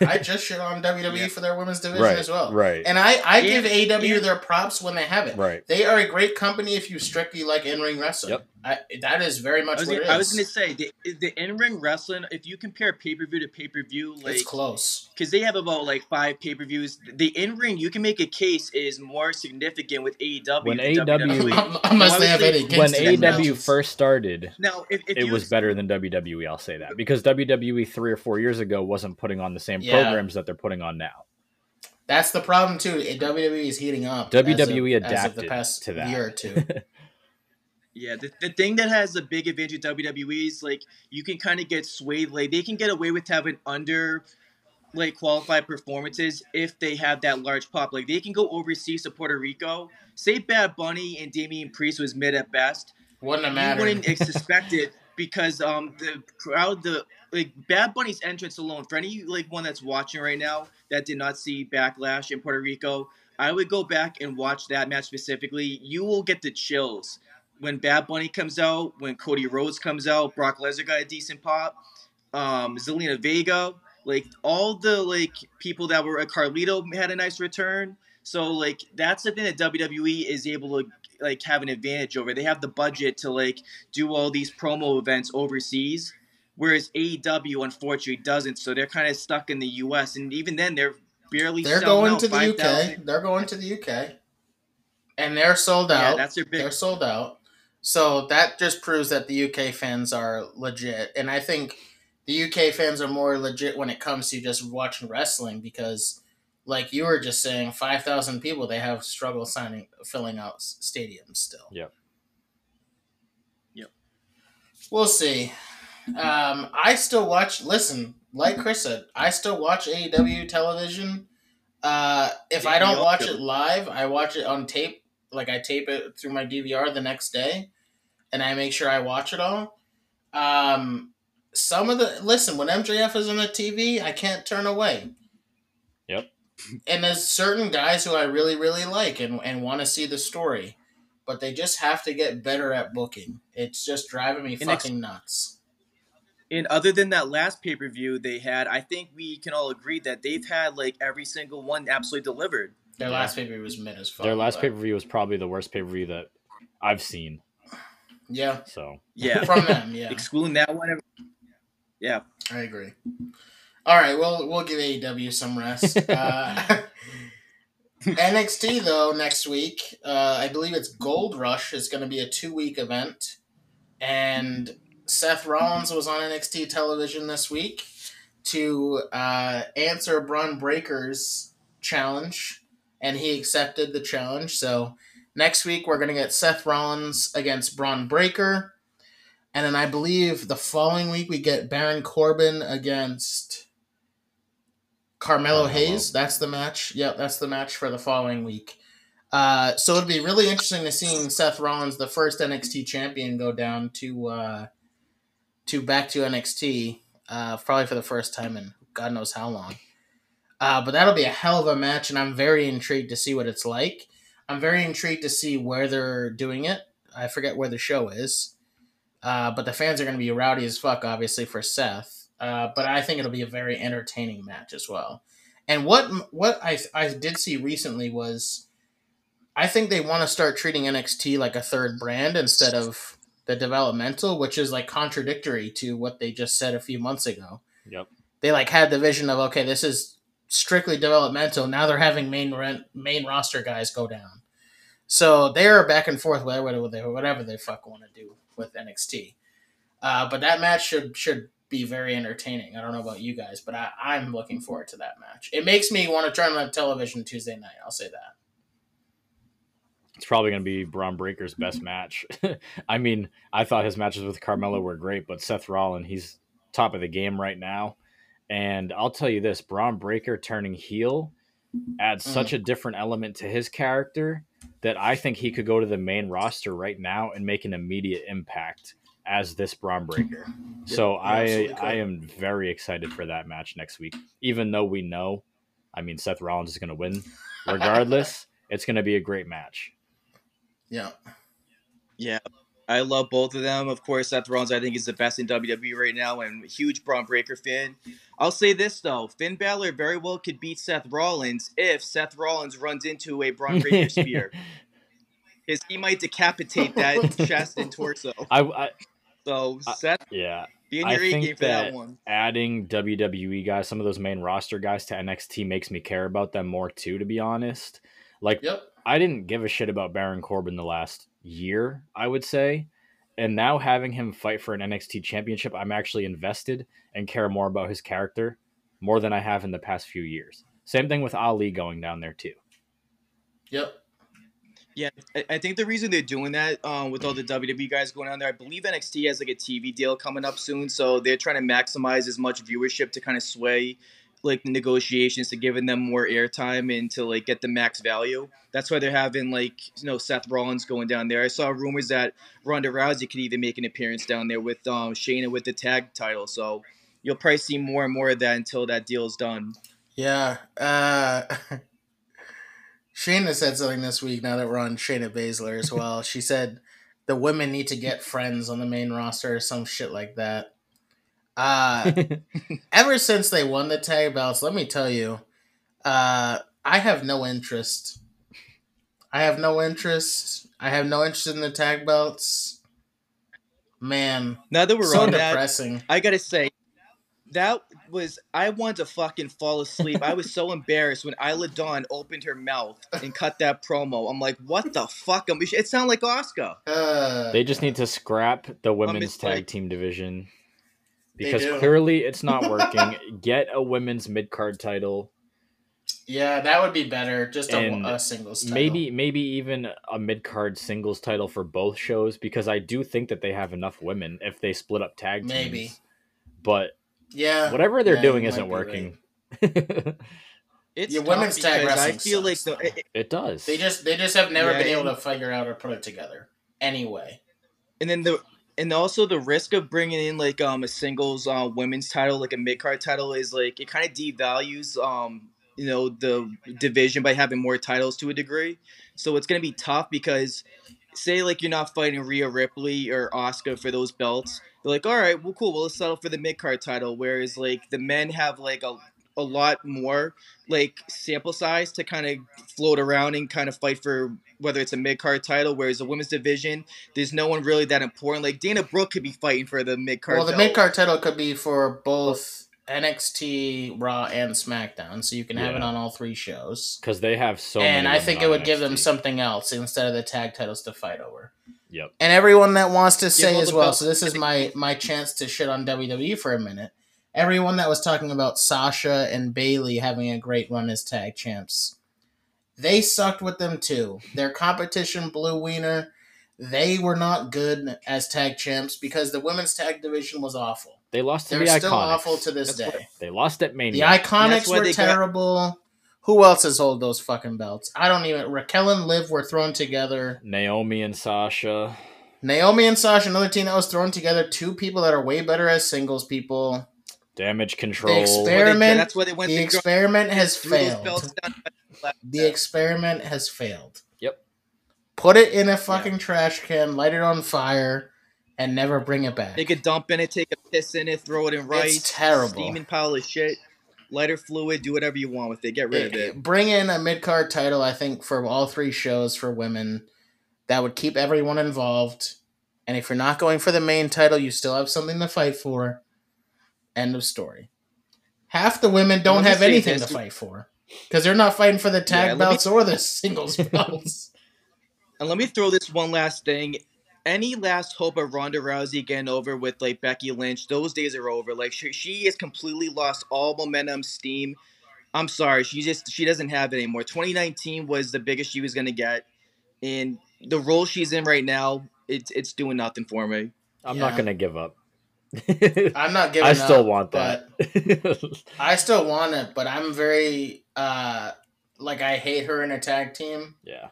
I just shit on WWE Yeah. for their women's division Right. as well. Right. And I, I Yeah, give AEW yeah. their props when they have it. right. They are a great company if you strictly like in ring wrestling. Yep. I, that is very I much was, what gonna, it is. I was gonna say the the in ring wrestling. If you compare pay per view to pay per view, like it's close. because they have about like five pay per views, the in ring you can make a case is more significant with AEW. When than AEW WWE. Unless I they have say any When Kingston AEW first started, now, if, if it you was better than WWE, I'll say that. Because WWE three or four years ago wasn't putting on the same Yeah. programs that they're putting on now. That's the problem too. WWE is heating up. WWE as of, as of adapted the past to that. year or two. *laughs* Yeah, the, the thing that has a big advantage of WWE is like you can kind of get swayed. Like they can get away with having under like qualified performances if they have that large pop. Like they can go overseas to Puerto Rico. Say Bad Bunny and Damian Priest was mid at best. Wouldn't have You wouldn't ex- suspect it *laughs* because um the crowd the like Bad Bunny's entrance alone for any like one that's watching right now that did not see Backlash in Puerto Rico, I would go back and watch that match specifically. You will get the chills when Bad Bunny comes out, when Cody Rhodes comes out, Brock Lesnar got a decent pop, um Zelina Vega, like all the like people that were at Carlito had a nice return. So like that's the thing that WWE is able to like have an advantage over. They have the budget to like do all these promo events overseas, whereas AEW unfortunately doesn't. So they're kind of stuck in the U.S. and even then they're barely. They're selling going out to the 5,000. UK. They're going to the UK, and they're sold out. Yeah, out. that's their big. they're sold out. So that just proves that the UK fans are legit, and I think the UK fans are more legit when it comes to just watching wrestling because, like you were just saying, five thousand people they have struggle signing filling out stadiums still. Yep. Yep. We'll see. Um, I still watch. Listen, like Chris said, I still watch AEW television. Uh, if I don't watch it live, I watch it on tape. Like I tape it through my DVR the next day. and I make sure I watch it all. Um, some of the listen when MJF is on the TV, I can't turn away. Yep. And there's certain guys who I really really like and and want to see the story, but they just have to get better at booking. It's just driving me And ex- fucking nuts. And other than that last pay per view they had, I think we can all agree that they've had like every single one absolutely delivered. Their Yeah. last paper was mid as fuck. Their last but- pay per view was probably the worst pay per view that I've seen. Yeah, So Yeah, *laughs* from them. Yeah, excluding that one. Yeah, I agree. All right, well, we'll give AEW some rest. *laughs* Uh, *laughs* NXT though next week, uh, I believe it's Gold Rush is going to be a two week event, and Seth Rollins was on NXT television this week to uh, answer Bron Breakker's challenge, and he accepted the challenge. So next week we're going to get Seth Rollins against Bron Breakker. And then I believe the following week we get Baron Corbin against Carmelo, Carmelo. Hayes. That's the match. Yep, that's the match for the following week. Uh, so it'd be really interesting to seeing Seth Rollins, the first NXT champion, go down to uh, to back to NXT, uh, probably for the first time in God knows how long. Uh, but that'll be a hell of a match, and I'm very intrigued to see what it's like. I'm very intrigued to see where they're doing it. I forget where the show is. Uh, but the fans are going to be rowdy as fuck, obviously, for Seth. Uh, but I think it'll be a very entertaining match as well. And what what I I did see recently was, I think they want to start treating NXT like a third brand instead of the developmental, which is like contradictory to what they just said a few months ago. Yep. They like had the vision of okay, this is strictly developmental. Now they're having main rent, main roster guys go down. So they're back and forth whatever whatever they whatever they fuck want to do with NXT. Uh, but that match should should be very entertaining. I don't know about you guys, but I, I'm looking forward to that match. It makes me want to turn on television Tuesday night. I'll say that. It's probably going to be Bron Breakker's best match. *laughs* I mean, I thought his matches with Carmelo were great, but Seth Rollins, he's top of the game right now. And I'll tell you this Bron Breakker turning heel adds Mhm. such a different element to his character that I think he could go to the main roster right now and make an immediate impact as this Bron Breakker. So I. I am very excited for that match next week. Even though we know, I mean, Seth Rollins is going to win regardless. it's going to be a great match. Yeah. yeah. I love both of them. Of course, Seth Rollins I think is the best in WWE right now, and huge Bron Breakker fan. I'll say this though: Finn Balor very well could beat Seth Rollins if Seth Rollins runs into a Bron Breakker *laughs* spear, because he might decapitate that *laughs* chest and torso. I, I So I- Seth, yeah, be in I your think for that, that- one. adding WWE guys, some of those main roster guys to NXT makes me care about them more too. To be honest, like Yep. I didn't give a shit about Baron Corbin the last year, I would say. And now having him fight for an NXT championship, I'm actually invested and care more about his character more than I have in the past few years. Same thing with Ali going down there too. Yep. Yeah, I, I think the reason they're doing that um, with all the WWE guys going on there, I believe NXT has like a TV deal coming up soon, so they're trying to maximize as much viewership to kind of sway like the negotiations to giving them more airtime and to like get the max value. That's why they're having like you know Seth Rollins going down there. I saw rumors that Ronda Rousey could even make an appearance down there with um, Shayna with the tag title. So you'll probably see more and more of that until that deal is done. Yeah. Uh, *laughs* Shayna said something this week. Now that we're on Shayna Baszler as *laughs* well, she said the women need to get friends on the main roster or some shit like that. Uh, *laughs* ever since they won the tag belts, let me tell you, uh, I have no interest. I have no interest. I have no interest in the tag belts. Man, Now that we're so on that, depressing. I gotta say, that was I wanted to fucking fall asleep. I was so embarrassed when Isla Dawn opened her mouth and cut that promo. I'm like, what the fuck? I'm, it sounded like Asuka. Uh, They just need to scrap the women's tag team division They because clearly it's not *laughs* working. Get a women's mid card title, yeah, that would be better. Just a, And a singles title. maybe maybe even a mid card singles title for both shows because I do think that they have enough women if they split up tag teams. Maybe. but Yeah. whatever they're Yeah, doing isn't be working. *laughs* It's Yeah, women's tag because I wrestling feel like the, it, it does. They just they just have never Yeah, been able to figure out or put it together. Anyway. And then the and also the risk of bringing in like um a singles uh, women's title, like a mid card title, is like it kind of devalues um you know the division by having more titles to a degree. So it's gonna be tough because say like you're not fighting Rhea Ripley or Asuka for those belts. They're like, all right, well, cool. Well, let's settle for the mid card title. Whereas like the men have like a a lot more like sample size to kind of float around and kind of fight for whether it's a mid card title. Whereas the women's division, there's no one really that important. Like Dana Brooke could be fighting for the mid card. Well, the mid card title could be for both NXT, Raw, and SmackDown, so you can have it on all three shows. because they have so. and many I think it women on would give them something else instead of the tag titles to fight over. Yep. And everyone that wants to say as well, belts- so this is my my chance to shit on WWE for a minute. Everyone that was talking about Sasha and Bayley having a great run as tag champs, they sucked with them too. Their competition, Blue Wiener, they were not good as tag champs because the women's tag division was awful. They lost to They're the still Iconics. awful to this That's day. They lost at Mania. The Iconics were they got- terrible. Who else has hold those fucking belts? I don't even. Raquel and Liv were thrown together. Naomi and Sasha. Naomi and Sasha, another team that was thrown together. Two people that are way better as singles people. Damage control. The experiment. That's why they went The to experiment has failed. The experiment has failed. Yep. Put it in a fucking trash can, light it on fire, and never bring it back. They could dump in it, take a piss in it, throw it in rice. It's terrible. Steaming pile of shit. Lighter fluid, do whatever you want with it. Get rid of it. Bring in a mid card title, I think, for all three shows for women. That would keep everyone involved. And if you're not going for the main title, you still have something to fight for. End of story. Half the women don't have anything this. to fight for. Because they're not fighting for the tag Yeah, let me- belts or the *laughs* singles *laughs* belts. And let me throw this one last thing. Any last hope of Ronda Rousey getting over with like Becky Lynch? Those days are over. Like she, she has completely lost all momentum, steam. I'm sorry, she just she doesn't have it anymore. 2019 was the biggest she was gonna get, and the role she's in right now, it's it's doing nothing for me. I'm Yeah. not gonna give up. I'm not giving I still up, want that. *laughs* I still want it, but I'm very uh like I hate her in a tag team. yeah.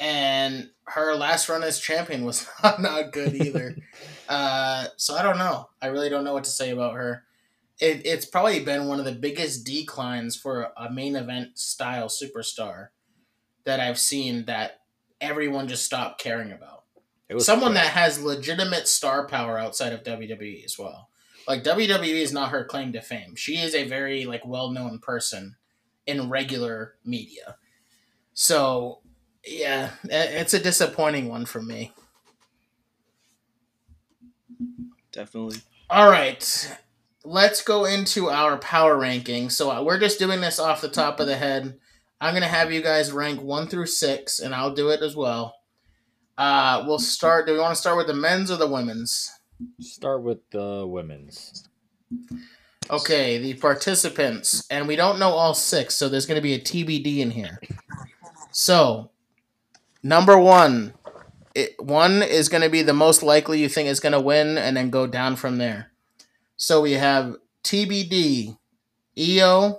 and her last run as champion was *laughs* not, not good either. *laughs* uh, so I don't know. I really don't know what to say about her. It, it's probably been one of the biggest declines for a main event style superstar that I've seen that everyone just stopped caring about. Someone quick. that has legitimate star power outside of WWE as well. Like WWE is not her claim to fame. She is a very like well known person in regular media. So yeah, it's a disappointing one for me. Definitely. All right, let's go into our power ranking. So uh, we're just doing this off the top of the head. I'm gonna have you guys rank one through six, and I'll do it as well. Uh, we'll start. Do we want to start with the men's or the women's? Start with the women's. Okay, the participants, and we don't know all six, so there's going to be a TBD in here. So, number one, it, one is going to be the most likely you think is going to win, and then go down from there. So we have TBD, Iyo,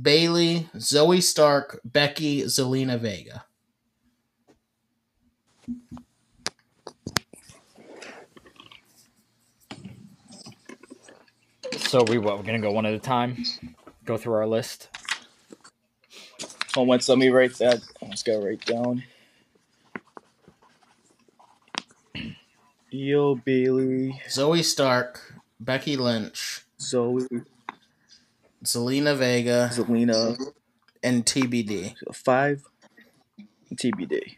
Bayley, Zoey Stark, Becky, Zelina Vega. So we what? We're gonna go one at a time. Go through our list. Oh, once let me write that. Let's go write down. Iyo Bayley, Zoey Stark, Becky Lynch, Zoey, Zelina Vega, Zelina, and TBD. five, TBD.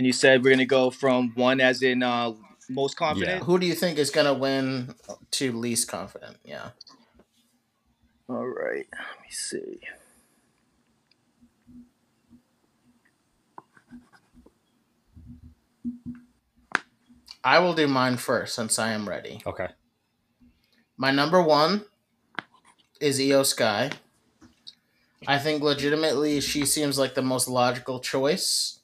And you said we're gonna go from one as in uh, most confident. Who do you think is going to win to least confident? Yeah. All right. Let me see. I will do mine first since I am ready. Okay. My number one is Iyo Sky. I think legitimately she seems like the most logical choice.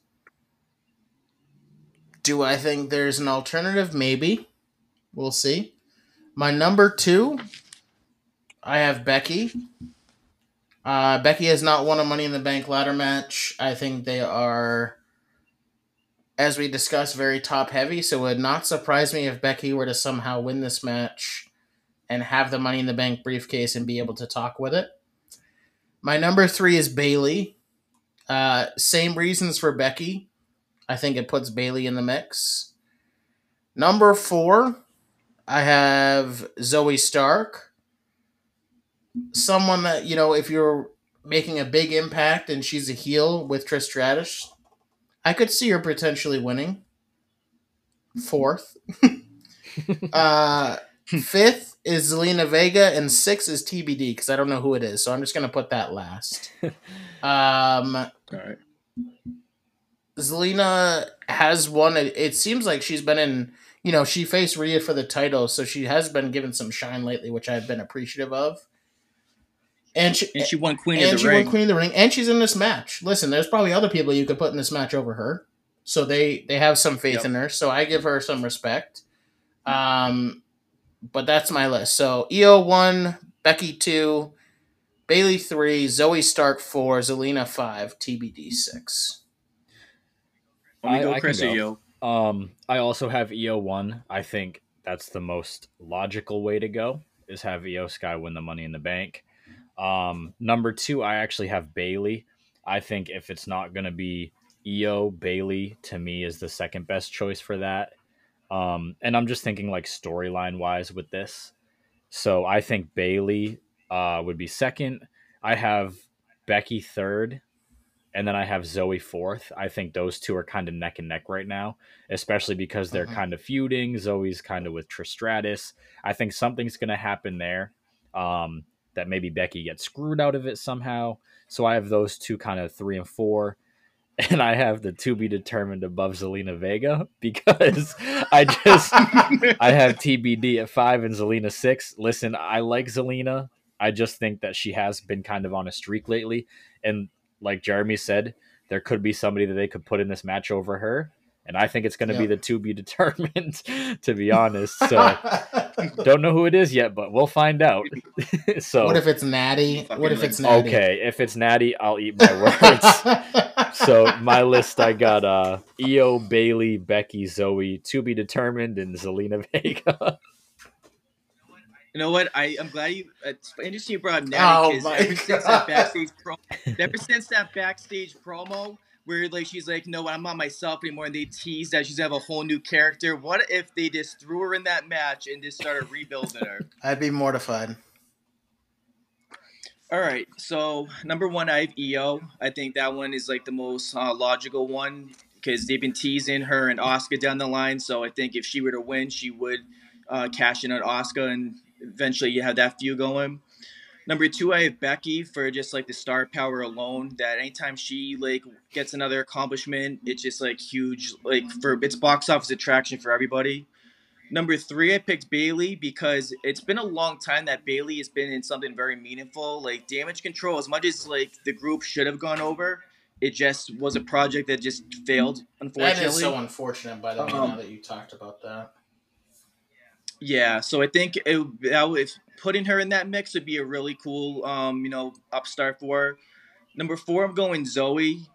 Do I think there's an alternative? Maybe. We'll see. My number two, I have Becky. Uh, Becky has not won a Money in the Bank ladder match. I think they are as we discussed, very top heavy. So it would not surprise me if Becky were to somehow win this match and have the Money in the Bank briefcase and be able to talk with it. My number three is Bayley. Uh, same reasons for Becky. I think it puts Bayley in the mix. Number four, I have Zoey Stark. Someone that, you know, if you're making a big impact and she's a heel with Trish Stratus, I could see her potentially winning. Fourth. *laughs* uh, fifth is Zelina Vega, and six is TBD because I don't know who it is. So I'm just going to put that last. *laughs* Um, All right. Zelina has won. It, it seems like she's been in. You know, she faced Rhea for the title, so she has been given some shine lately, which I've been appreciative of. And she, And she won Queen and of the she Ring. won Queen of the Ring, and she's in this match. Listen, there's probably other people you could put in this match over her, so they they have some faith Yep. in her. So I give her some respect. Um, but that's my list. So Iyo one, Becky two, Bayley three, Zoey Stark four, Zelina five, TBD six. Let me I- go, I Chris go. you. Um, I also have Iyo one. I think that's the most logical way to go is have Iyo Sky win the Money in the Bank. Um, number two, I actually have Bayley. I think if it's not going to be Iyo, Bayley to me is the second best choice for that. Um, and I'm just thinking like storyline wise with this. So I think Bayley uh, would be second. I have Becky third, and then I have Zoey fourth. I think those two are kind of neck and neck right now, especially because they're Mhm. kind of feuding. Zoey's kind of with Trish Stratus. I think something's going to happen there um, that maybe Becky gets screwed out of it somehow. So I have those two kind of three and four. *laughs* And I have the to be determined above Zelina Vega *laughs* because I just *laughs* I have TBD at five and Zelina six. Listen, I like Zelina. I just think that she has been kind of on a streak lately. And like Jeremy said, there could be somebody that they could put in this match over her. And I think it's going to be the to be *laughs* determined, to be honest. So *laughs* don't know who it is yet, but we'll find out. *laughs* so what if it's Natty? What if it's Natty? okay, if it's Natty, I'll eat my words. so my list, I got uh Iyo, Bayley, Becky, Zoey, to be determined, and Zelina Vega. You know what? I I'm glad you. It's interesting you brought up Oh Natty because my ever since God. that backstage pro, ever since that backstage promo where like she's like, no, I'm not myself anymore, and they tease that she's gonna have a whole new character. What if they just threw her in that match and just started rebuilding her? *laughs* I'd be mortified. All right, so number one, I have Iyo. I think that one is like the most uh, logical one because they've been teasing her and Asuka down the line. So I think if she were to win, she would uh, cash in on Asuka, and eventually you have that feud going. Number two, I have Becky for just like the star power alone. That anytime she like gets another accomplishment, it's just like huge, like for it's box office attraction for everybody. Number three, I picked Bayley because it's been a long time that Bayley has been in something very meaningful, like Damage Control. As much as like the group should have gone over, it just was a project that just failed. Unfortunately, That is so unfortunate, by the way, Um, now that you talked about that. Yeah, so I think it, if putting her in that mix would be a really cool, um, you know, upstart for her. Number four, I'm going Zoey.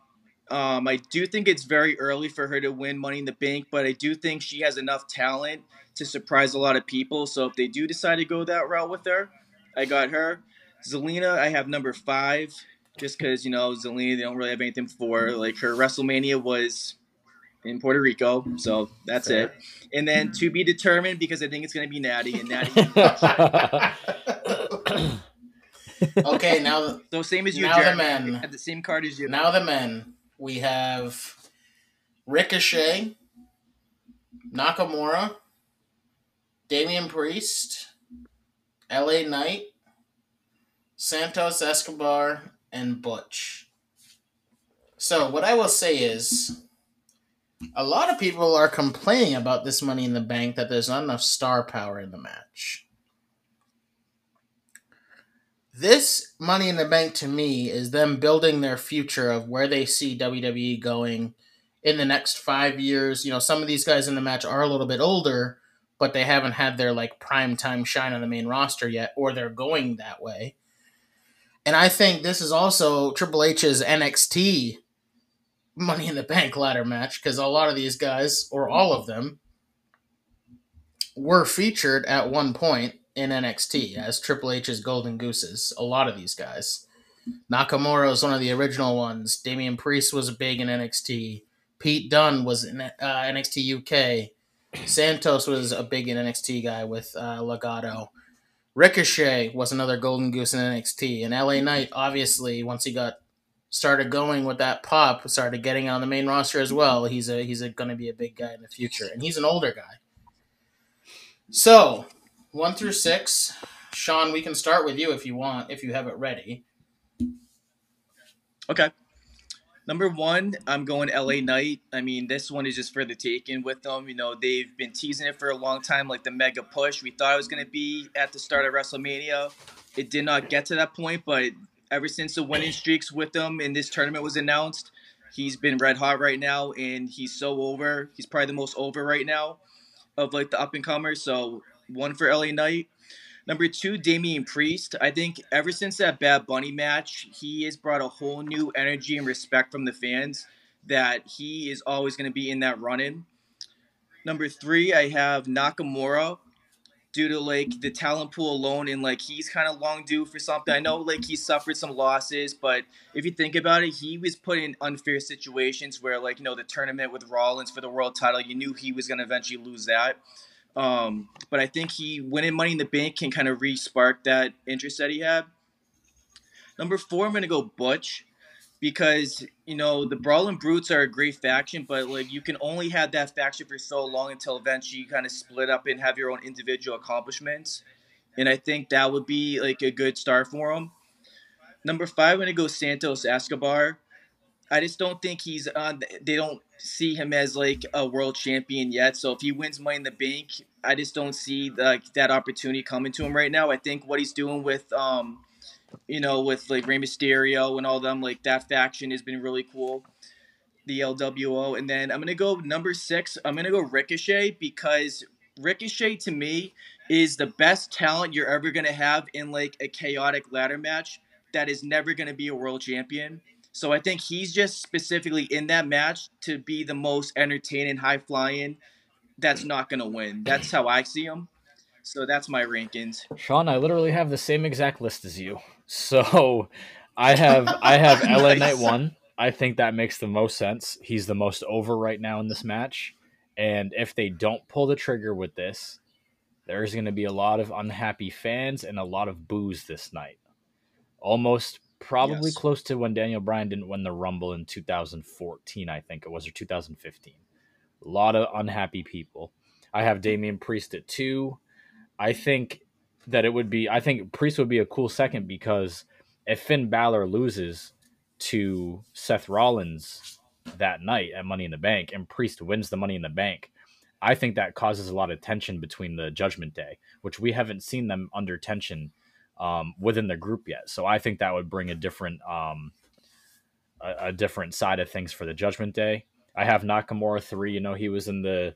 Um, I do think it's very early for her to win Money in the Bank, but I do think she has enough talent to surprise a lot of people. So if they do decide to go that route with her, I got her. Zelina, I have number five, just because you know Zelina, they don't really have anything for. Like her WrestleMania was in Puerto Rico, so that's Fair. it. And then to be determined because I think it's going to be Natty and Natty. *laughs* *laughs* okay, now the, so same as you, Now the men. I had the same card as you. now the men. We have Ricochet, Nakamura, Damian Priest, LA Knight, Santos Escobar, and Butch. So, what I will say is a lot of people are complaining about this money in the bank that there's not enough star power in the match. This money in the bank to me is them building their future of where they see WWE going in the next five years. You know, some of these guys in the match are a little bit older, but they haven't had their like prime time shine on the main roster yet, or they're going that way. And I think this is also Triple H's NXT Money in the Bank ladder match because a lot of these guys, or all of them, were featured at one point in NXT as Triple H's Golden Gooses. A lot of these guys. Nakamura was one of the original ones. Damian Priest was big in NXT. Pete Dunne was in uh, NXT UK. Santos was a big in NXT guy with uh, Legado. Ricochet was another golden goose in NXT, and LA Knight obviously once he got started going with that pop, started getting on the main roster as well. He's a he's going to be a big guy in the future, and he's an older guy. So one through six, Sean, we can start with you if you want, if you have it ready. Okay. Number one, I'm going LA Knight. I mean, this one is just for the taking with them. You know, they've been teasing it for a long time, like the mega push. We thought it was going to be at the start of WrestleMania. It did not get to that point, but ever since the winning streaks with them in this tournament was announced, he's been red hot right now, and he's so over. He's probably the most over right now of like the up and comers. So one for LA Knight. Number two, Damian Priest. I think ever since that Bad Bunny match, he has brought a whole new energy and respect from the fans that he is always going to be in that run in. Number three, I have Nakamura due to like the talent pool alone and like he's kind of long due for something. I know like he suffered some losses, but if you think about it, he was put in unfair situations where like you know the tournament with Rollins for the world title, you knew he was going to eventually lose that. Um, but I think he winning Money in the Bank can kind of re-spark that interest that he had. Number four, I'm gonna go Butch because you know the Brawling Brutes are a great faction, but like you can only have that faction for so long until eventually you kind of split up and have your own individual accomplishments. And I think that would be like a good start for him. Number five, I'm gonna go Santos Escobar. I just don't think he's on. They don't see him as like a world champion yet. So if he wins Money in the Bank, I just don't see like that opportunity coming to him right now. I think what he's doing with um, you know, with like Rey Mysterio and all them, like that faction has been really cool. The LWO, and then I'm gonna go number six. I'm gonna go Ricochet because Ricochet to me is the best talent you're ever gonna have in like a chaotic ladder match that is never gonna be a world champion so I think he's just specifically in that match to be the most entertaining, high flying. That's not going to win. That's how I see him. So that's my rankings. Sean, I literally have the same exact list as you. So I have I have *laughs* nice. LA Knight one. I think that makes the most sense. He's the most over right now in this match. And if they don't pull the trigger with this, there's going to be a lot of unhappy fans and a lot of boos this night. Almost probably yes. close to when Daniel Bryan didn't win the Rumble in 2014, I think it was, or 2015. A lot of unhappy people. I have Damian Priest at two. I think that it would be, I think Priest would be a cool second because if Finn Balor loses to Seth Rollins that night at Money in the Bank and Priest wins the Money in the Bank, I think that causes a lot of tension between the Judgment Day, which we haven't seen them under tension um, within the group yet. So I think that would bring a different um, a, a, different side of things for the Judgment Day. I have Nakamura three. You know, he was in the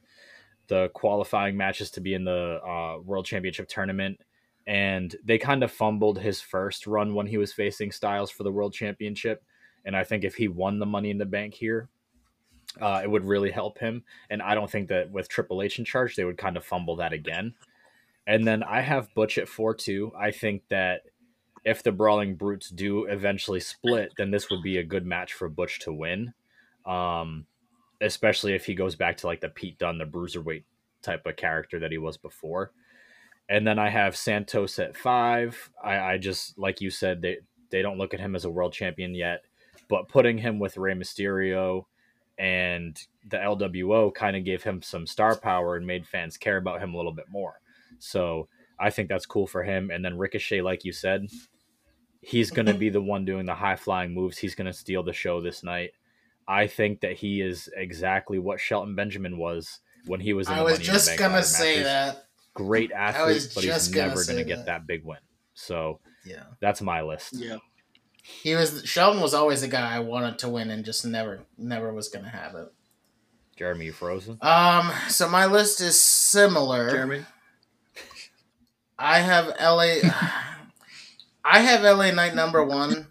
the qualifying matches to be in the uh, World Championship tournament, and they kind of fumbled his first run when he was facing Styles for the World Championship. And I think if he won the Money in the Bank here, uh, it would really help him. And I don't think that with Triple H in charge, they would kind of fumble that again. And then I have Butch at 4 2. I think that if the Brawling Brutes do eventually split, then this would be a good match for Butch to win. Um, especially if he goes back to like the Pete Dunne, the bruiserweight type of character that he was before. And then I have Santos at five. I, I just, like you said, they, they don't look at him as a world champion yet, but putting him with Rey Mysterio and the LWO kind of gave him some star power and made fans care about him a little bit more. So I think that's cool for him. And then Ricochet, like you said, he's going to be the one doing the high flying moves. He's going to steal the show this night. I think that he is exactly what Shelton Benjamin was when he was in I was just going to say that. Great athlete, but he's never going to get that big win. So yeah, that's my list. Yeah. He was Shelton was always a guy I wanted to win and just never never was gonna have it. Jeremy, you frozen? Um, so my list is similar. Jeremy. I have LA. *sighs* I have LA Knight number one,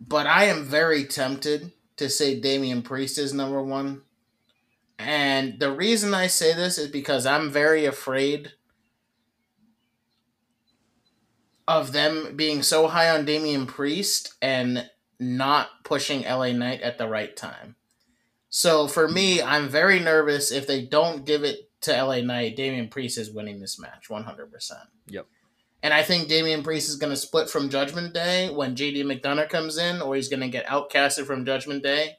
but I am very tempted to say Damian Priest is number one. And the reason I say this is because I'm very afraid of them being so high on Damian Priest and not pushing LA Knight at the right time. So for me, I'm very nervous if they don't give it to LA Knight, Damian Priest is winning this match 100%. Yep. And I think Damian Priest is going to split from Judgment Day when JD McDonagh comes in, or he's going to get outcasted from Judgment Day.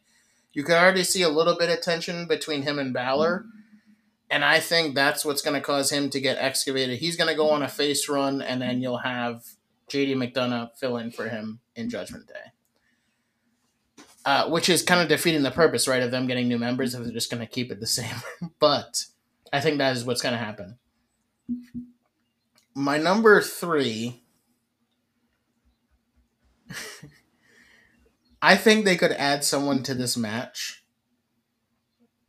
You can already see a little bit of tension between him and Balor. And I think that's what's going to cause him to get excavated. He's going to go on a face run, and then you'll have JD McDonagh fill in for him in Judgment Day. Uh, which is kind of defeating the purpose, right, of them getting new members if they're just going to keep it the *laughs* same. but I think that is what's going to happen. My number three. *laughs* I think they could add someone to this match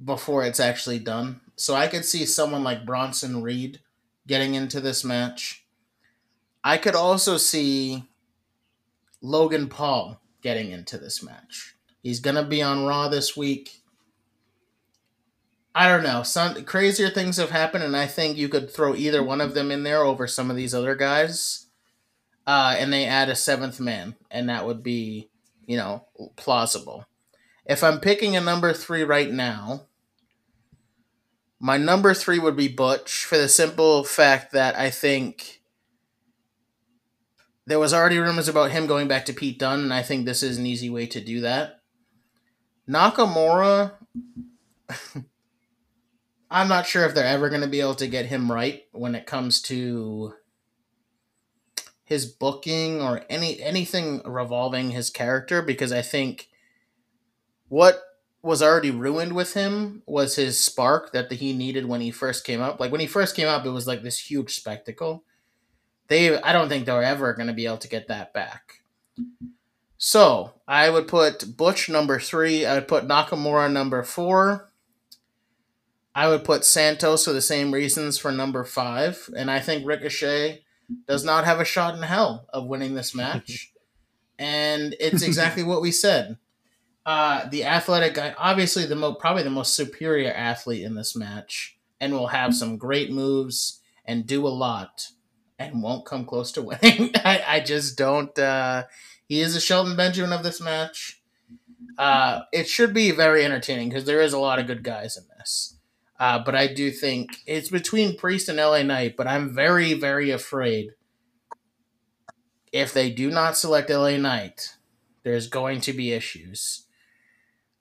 before it's actually done. So I could see someone like Bronson Reed getting into this match. I could also see Logan Paul getting into this match. He's going to be on Raw this week. I don't know. Some crazier things have happened, and I think you could throw either one of them in there over some of these other guys. Uh, and they add a seventh man, and that would be, you know, plausible. If I'm picking a number three right now, my number three would be Butch for the simple fact that I think there was already rumors about him going back to Pete Dunne, and I think this is an easy way to do that. Nakamura, *laughs* I'm not sure if they're ever going to be able to get him right when it comes to his booking or any anything revolving his character because I think what was already ruined with him was his spark that he needed when he first came up. Like when he first came up, it was like this huge spectacle. They, I don't think they're ever going to be able to get that back. So I would put Butch number three. I would put Nakamura number four. I would put Santos for the same reasons for number five, and I think Ricochet does not have a shot in hell of winning this match. *laughs* and it's exactly what we said. Uh, the athletic guy, obviously the mo- probably the most superior athlete in this match, and will have some great moves and do a lot, and won't come close to *laughs* winning. I, I just don't. Uh, he is a Shelton Benjamin of this match. Uh, it should be very entertaining because there is a lot of good guys in this. Uh, but I do think it's between Priest and LA Knight, but I'm very, very afraid if they do not select LA Knight, there's going to be issues.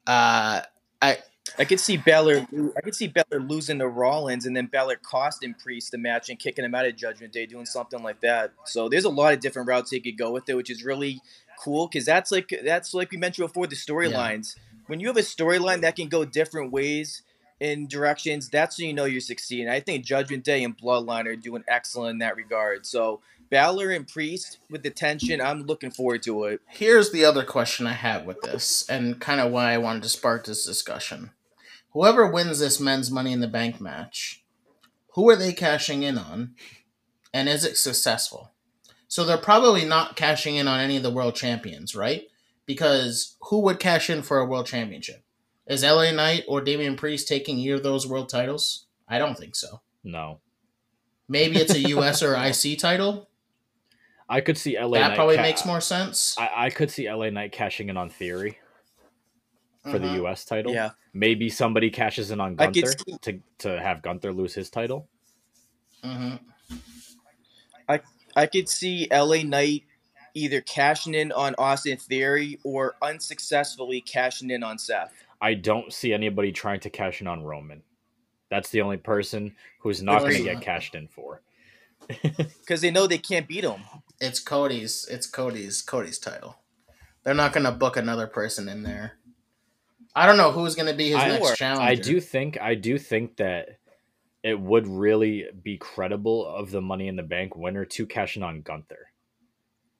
Uh, I I could see Balor. I could see Balor losing to Rollins and then Balor costing Priest the match and kicking him out of Judgment Day, doing something like that. So there's a lot of different routes he could go with it, which is really cool because that's like that's like we mentioned before the storylines. Yeah. When you have a storyline that can go different ways in directions, that's when you know you're succeeding. I think Judgment Day and Bloodline are doing excellent in that regard. So Balor and Priest with the tension, I'm looking forward to it. Here's the other question I have with this, and kind of why I wanted to spark this discussion. Whoever wins this men's Money in the Bank match, who are they cashing in on, and is it successful? So they're probably not cashing in on any of the world champions, right? Because who would cash in for a world championship? Is LA Knight or Damian Priest taking either of those world titles? I don't think so. No. Maybe it's a *laughs* US or IC title. I could see LA. That Knight probably ca- makes more sense. I, I could see LA Knight cashing in on Theory for uh-huh. the US title. Yeah. Maybe somebody cashes in on Gunther see- to to have Gunther lose his title. Mm-hmm. I I could see LA Knight either cashing in on Austin Theory or unsuccessfully cashing in on Seth. I don't see anybody trying to cash in on Roman. That's the only person who's not going to get cashed in for. *laughs* Because they know they can't beat him. It's Cody's. It's Cody's. Cody's title. They're not going to book another person in there. I don't know who's going to be his I, next challenger. I do think. I do think that it would really be credible of the Money in the Bank winner to cash in on Gunther,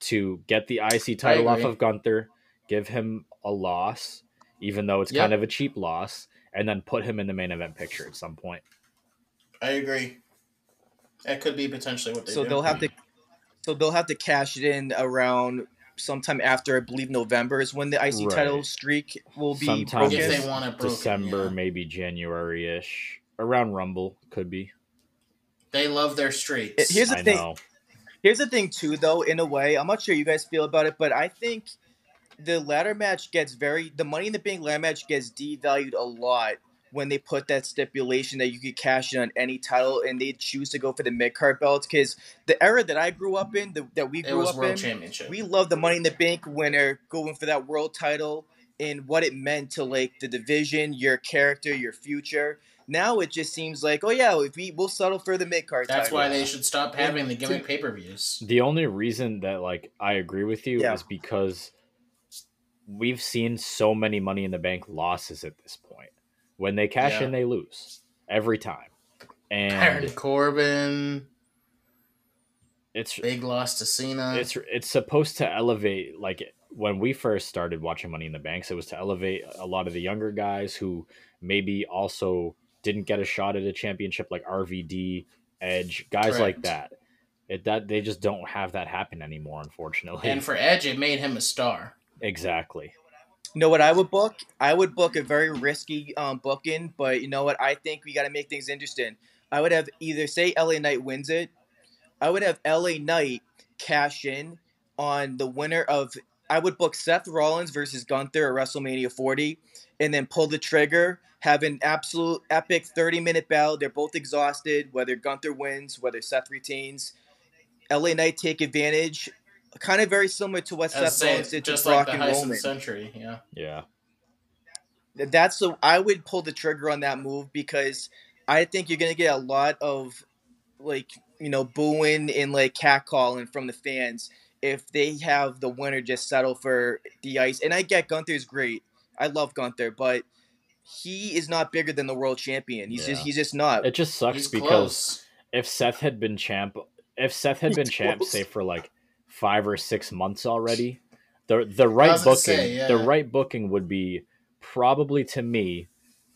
to get the IC title off of Gunther, give him a loss, even though it's yep. kind of a cheap loss, and then put him in the main event picture at some point. I agree. That could be potentially what they so do. they'll have to so they'll have to cash it in around sometime after I believe November is when the IC Right. title streak will be Sometime broken. If they want it broken, December, yeah. maybe January ish. Around Rumble could be. They love their streaks. Here's the I thing. know. Here's the thing too, though. In a way, I'm not sure you guys feel about it, but I think the ladder match gets very the Money in the Bank ladder match gets devalued a lot when they put that stipulation that you could cash in on any title and they choose to go for the mid card belts because the era that I grew up in, the, that we it grew was up World in, Championship. we love the Money in the Bank winner going for that world title and what it meant to like the division, your character, your future. Now it just seems like, oh yeah, if we we'll settle for the mid card. That's title. why they should stop having the gimmick pay per views. The only reason that like I agree with you Yeah. is because we've seen so many money in the bank losses at this point. When they cash Yeah. in, they lose every time, and Baron Corbin, it's big loss to Cena. it's it's supposed to elevate like when we first started watching Money in the Banks, it was to elevate a lot of the younger guys who maybe also didn't get a shot at a championship like RVD, Edge, guys like that. It that they just don't have that happen anymore, unfortunately. and for Edge, it made him a star. Exactly. You know what I would book? I would book a very risky um, booking, but you know what? I think we got to make things interesting. I would have either say LA Knight wins it. I would have LA Knight cash in on the winner of. I would book Seth Rollins versus Gunther at WrestleMania 40, and then pull the trigger. Have an absolute epic 30 minute battle. They're both exhausted. Whether Gunther wins, whether Seth retains, LA Knight take advantage. Kind of very similar to what Seth saying, Rollins did to just Brock like the and heist of the Roman. century. Yeah. Yeah. that's the I would pull the trigger on that move because I think you're gonna get a lot of like you know booing and like catcalling from the fans if they have the winner just settle for the ice. And I get Gunther's great. I love Gunther, but he is not bigger than the world champion. He's just he's just not. It just sucks He's because close. if Seth had been champ, if Seth had He's been champ, close. say for like five or six months already, the the right booking, say, the right booking would be probably to me,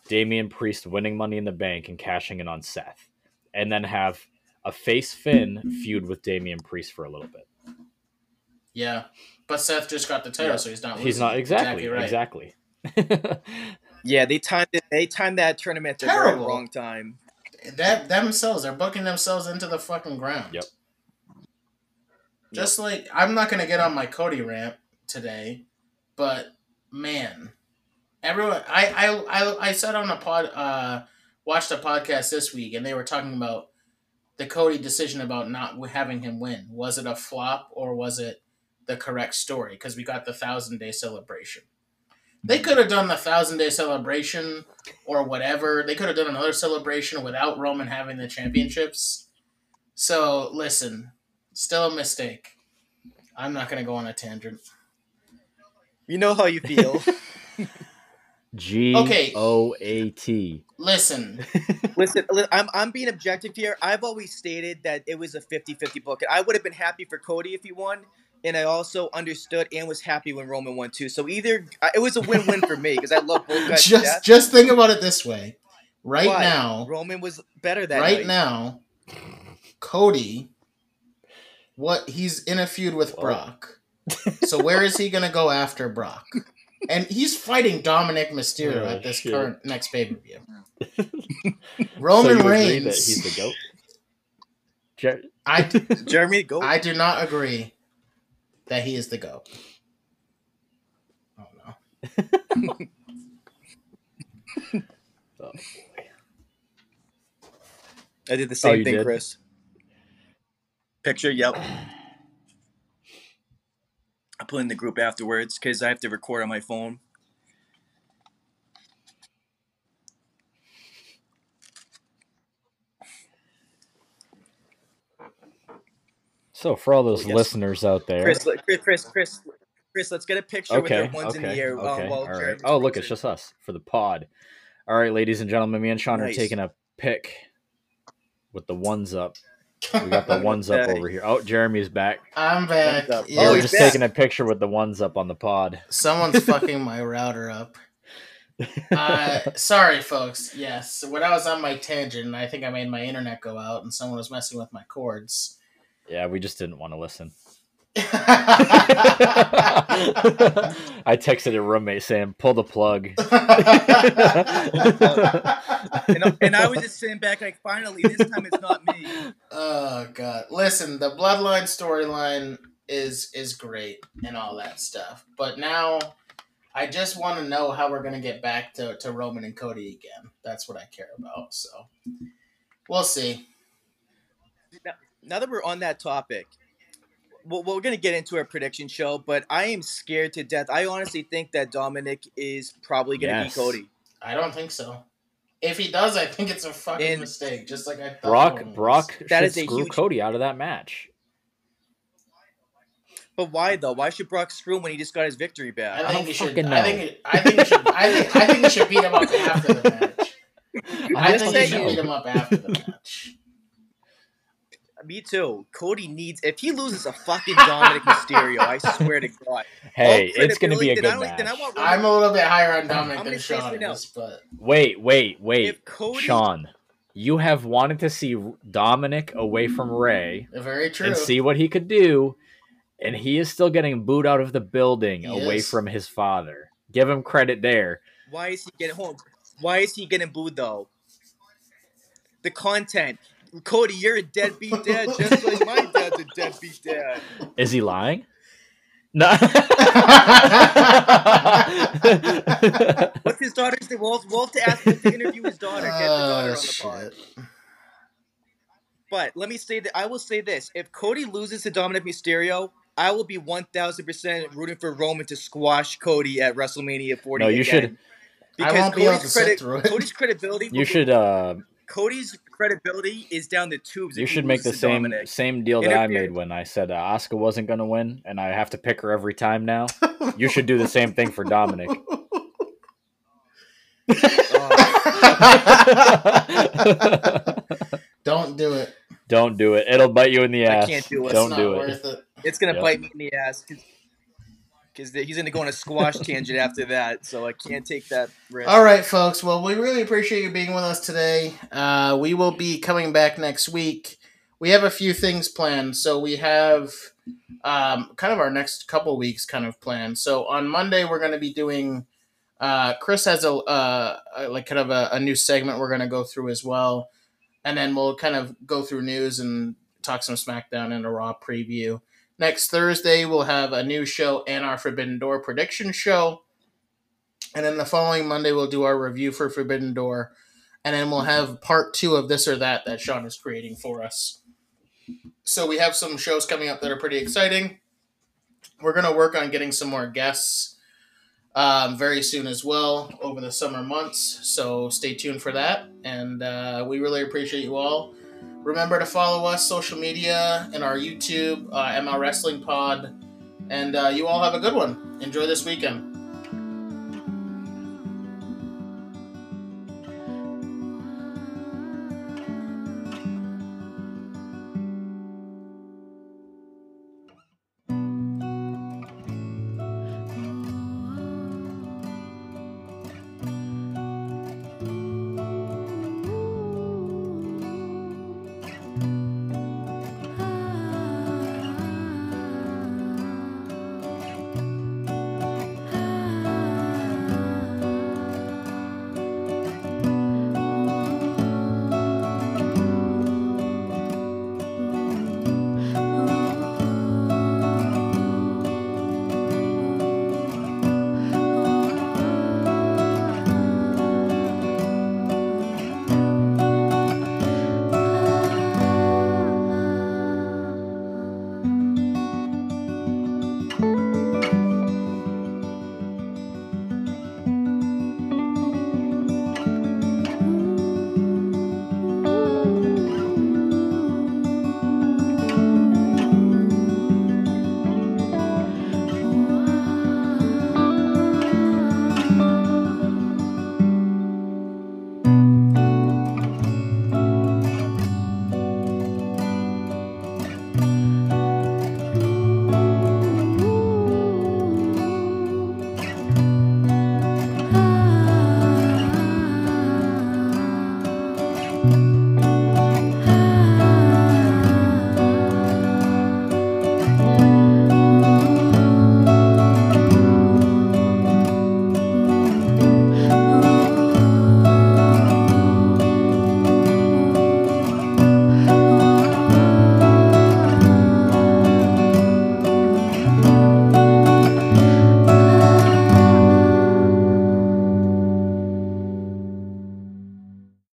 Damian Priest winning Money in the Bank and cashing in on Seth, and then have a face Finn feud with Damian Priest for a little bit. Yeah. But Seth just got the title, Yeah. so he's not. He's not exactly right. exactly. *laughs* yeah, they timed it, they timed that tournament at the Terrible. wrong time. That themselves, they're booking themselves into the fucking ground. Yep. Just like I'm not gonna get on my Cody rant today, but man, everyone, I I I, I said on a pod, uh, watched a podcast this week, and they were talking about the Cody decision about not having him win. Was it a flop or was it the correct story? Because we got the thousand day celebration. They could have done the thousand day celebration or whatever. They could have done another celebration without Roman having the championships. So listen, still a mistake. I'm not gonna go on a tangent. You know how you feel. *laughs* G Okay. O A T. Listen, *laughs* Listen, I'm, I'm being objective here. I've always stated that it was a 50 50 book. And I would have been happy for Cody if he won. And I also understood and was happy when Roman won too. So either uh, it was a win win for me because I love both guys. to just death. just think about it this way. Right But now, Roman was better that right night. now, Cody, what he's in a feud with Whoa. Brock. So where is he gonna go after Brock? And he's fighting Dominik Mysterio Oh, at this shit. current next pay per view. *laughs* so Roman you agree Reigns. that he's the goat. Jer- I *laughs* Jeremy, go. I do not agree that he is the goat. Oh no. *laughs* Oh, I did the Oh, same you thing, did? Chris. Picture, yep. I put in the group afterwards because I have to record on my phone. So for all those Oh, yes. listeners out there, Chris, Chris, Chris, Chris, let's get a picture with okay, their ones in the air. um, okay, while all right. Jeremy Oh, look, it's just us for the pod. All right, ladies and gentlemen, me and Sean Nice. are taking a pic with the ones up. We got the ones up over here. Oh, Jeremy's back. I'm back. Up. Yeah, oh, Oh, we're just back. taking a picture with the ones up on the pod. someone's fucking my router up. *laughs* Uh, sorry, folks. Yes, when I was on my tangent, I think I made my internet go out, and someone was messing with my cords. yeah, we just didn't want to listen. *laughs* I texted a roommate saying, "Pull the plug." *laughs* and, and I was just sitting back like, finally, this time it's not me. oh god! Listen, the bloodline storyline is is great and all that stuff, but now I just want to know how we're gonna get back to to Roman and Cody again. That's what I care about. So we'll see. Now, now that we're on that topic, well, we're going to get into a prediction show, but I am scared to death. I honestly think that Dominik is probably going to Yes. beat Cody. I don't think so. If he does, I think it's a fucking And- mistake. Just like I thought. Brock Brock That should is a screw huge- Cody out of that match. But why though? Why should Brock screw him when he just got his victory I back? don't think you should. fucking I think. it- I think you should. I think. I think you should beat him up after the match. *laughs* I just think you should saying. beat him up after the match. Me too. Cody needs if he loses a fucking Dominik Mysterio, I swear to God. *laughs* Hey, it's going to be a credibility- good I, match. then I want Roman- I'm a little bit higher on I'm Dominik gonna than say Sean is, but Wait, wait, wait. if Cody Sean, you have wanted to see Dominik away from Rey very true. and see what he could do, and he is still getting booed out of the building He away is. from his father. Give him credit there. Why is he getting home? Why is he getting booed though? The content. Cody, you're a deadbeat dad, just like my dad's a deadbeat dad. Is he lying? *laughs* No. What's his daughter's name? We'll, we'll to ask him to interview his daughter. Get the daughter Oh, on the pod. shit. But let me say that I will say this: if Cody loses to Dominik Mysterio, I will be one thousand percent rooting for Roman to squash Cody at WrestleMania 40. No, you should- again. I Because won't be able Cody's to sit through it. Cody's credibility. you should uh Cody's credibility is down the tubes. you if he should make the same Dominik. same deal that I made when I said uh, Asuka wasn't going to win and I have to pick her every time now. *laughs* You should do the same thing for Dominik. Uh, *laughs* *laughs* Don't do it. Don't do it. It'll bite you in the I ass. can't do it. Don't not do it. it. it's gonna Yep. bite me in the ass because he's gonna go on a squash *laughs* tangent after that. So I can't take that risk. All right, folks. Well, we really appreciate you being with us today. Uh, we will be coming back next week. We have a few things planned. So we have um, kind of our next couple weeks kind of planned. So on Monday, we're going to be doing. Uh, Chris has a uh, a- like kind of a, a new segment we're going to go through as well, and then we'll kind of go through news and talk some SmackDown and a Raw preview. Next Thursday, we'll have a new show and our Forbidden Door prediction show. And then the following Monday, we'll do our review for Forbidden Door. And then we'll have part two of this or that that Sean is creating for us. So we have some shows coming up that are pretty exciting. We're going to work on getting some more guests um, very soon as well over the summer months. So stay tuned for that. And uh, we really appreciate you all. Remember to follow us social media and our YouTube, uh, ML Wrestling Pod. And uh, you all have a good one. Enjoy this weekend.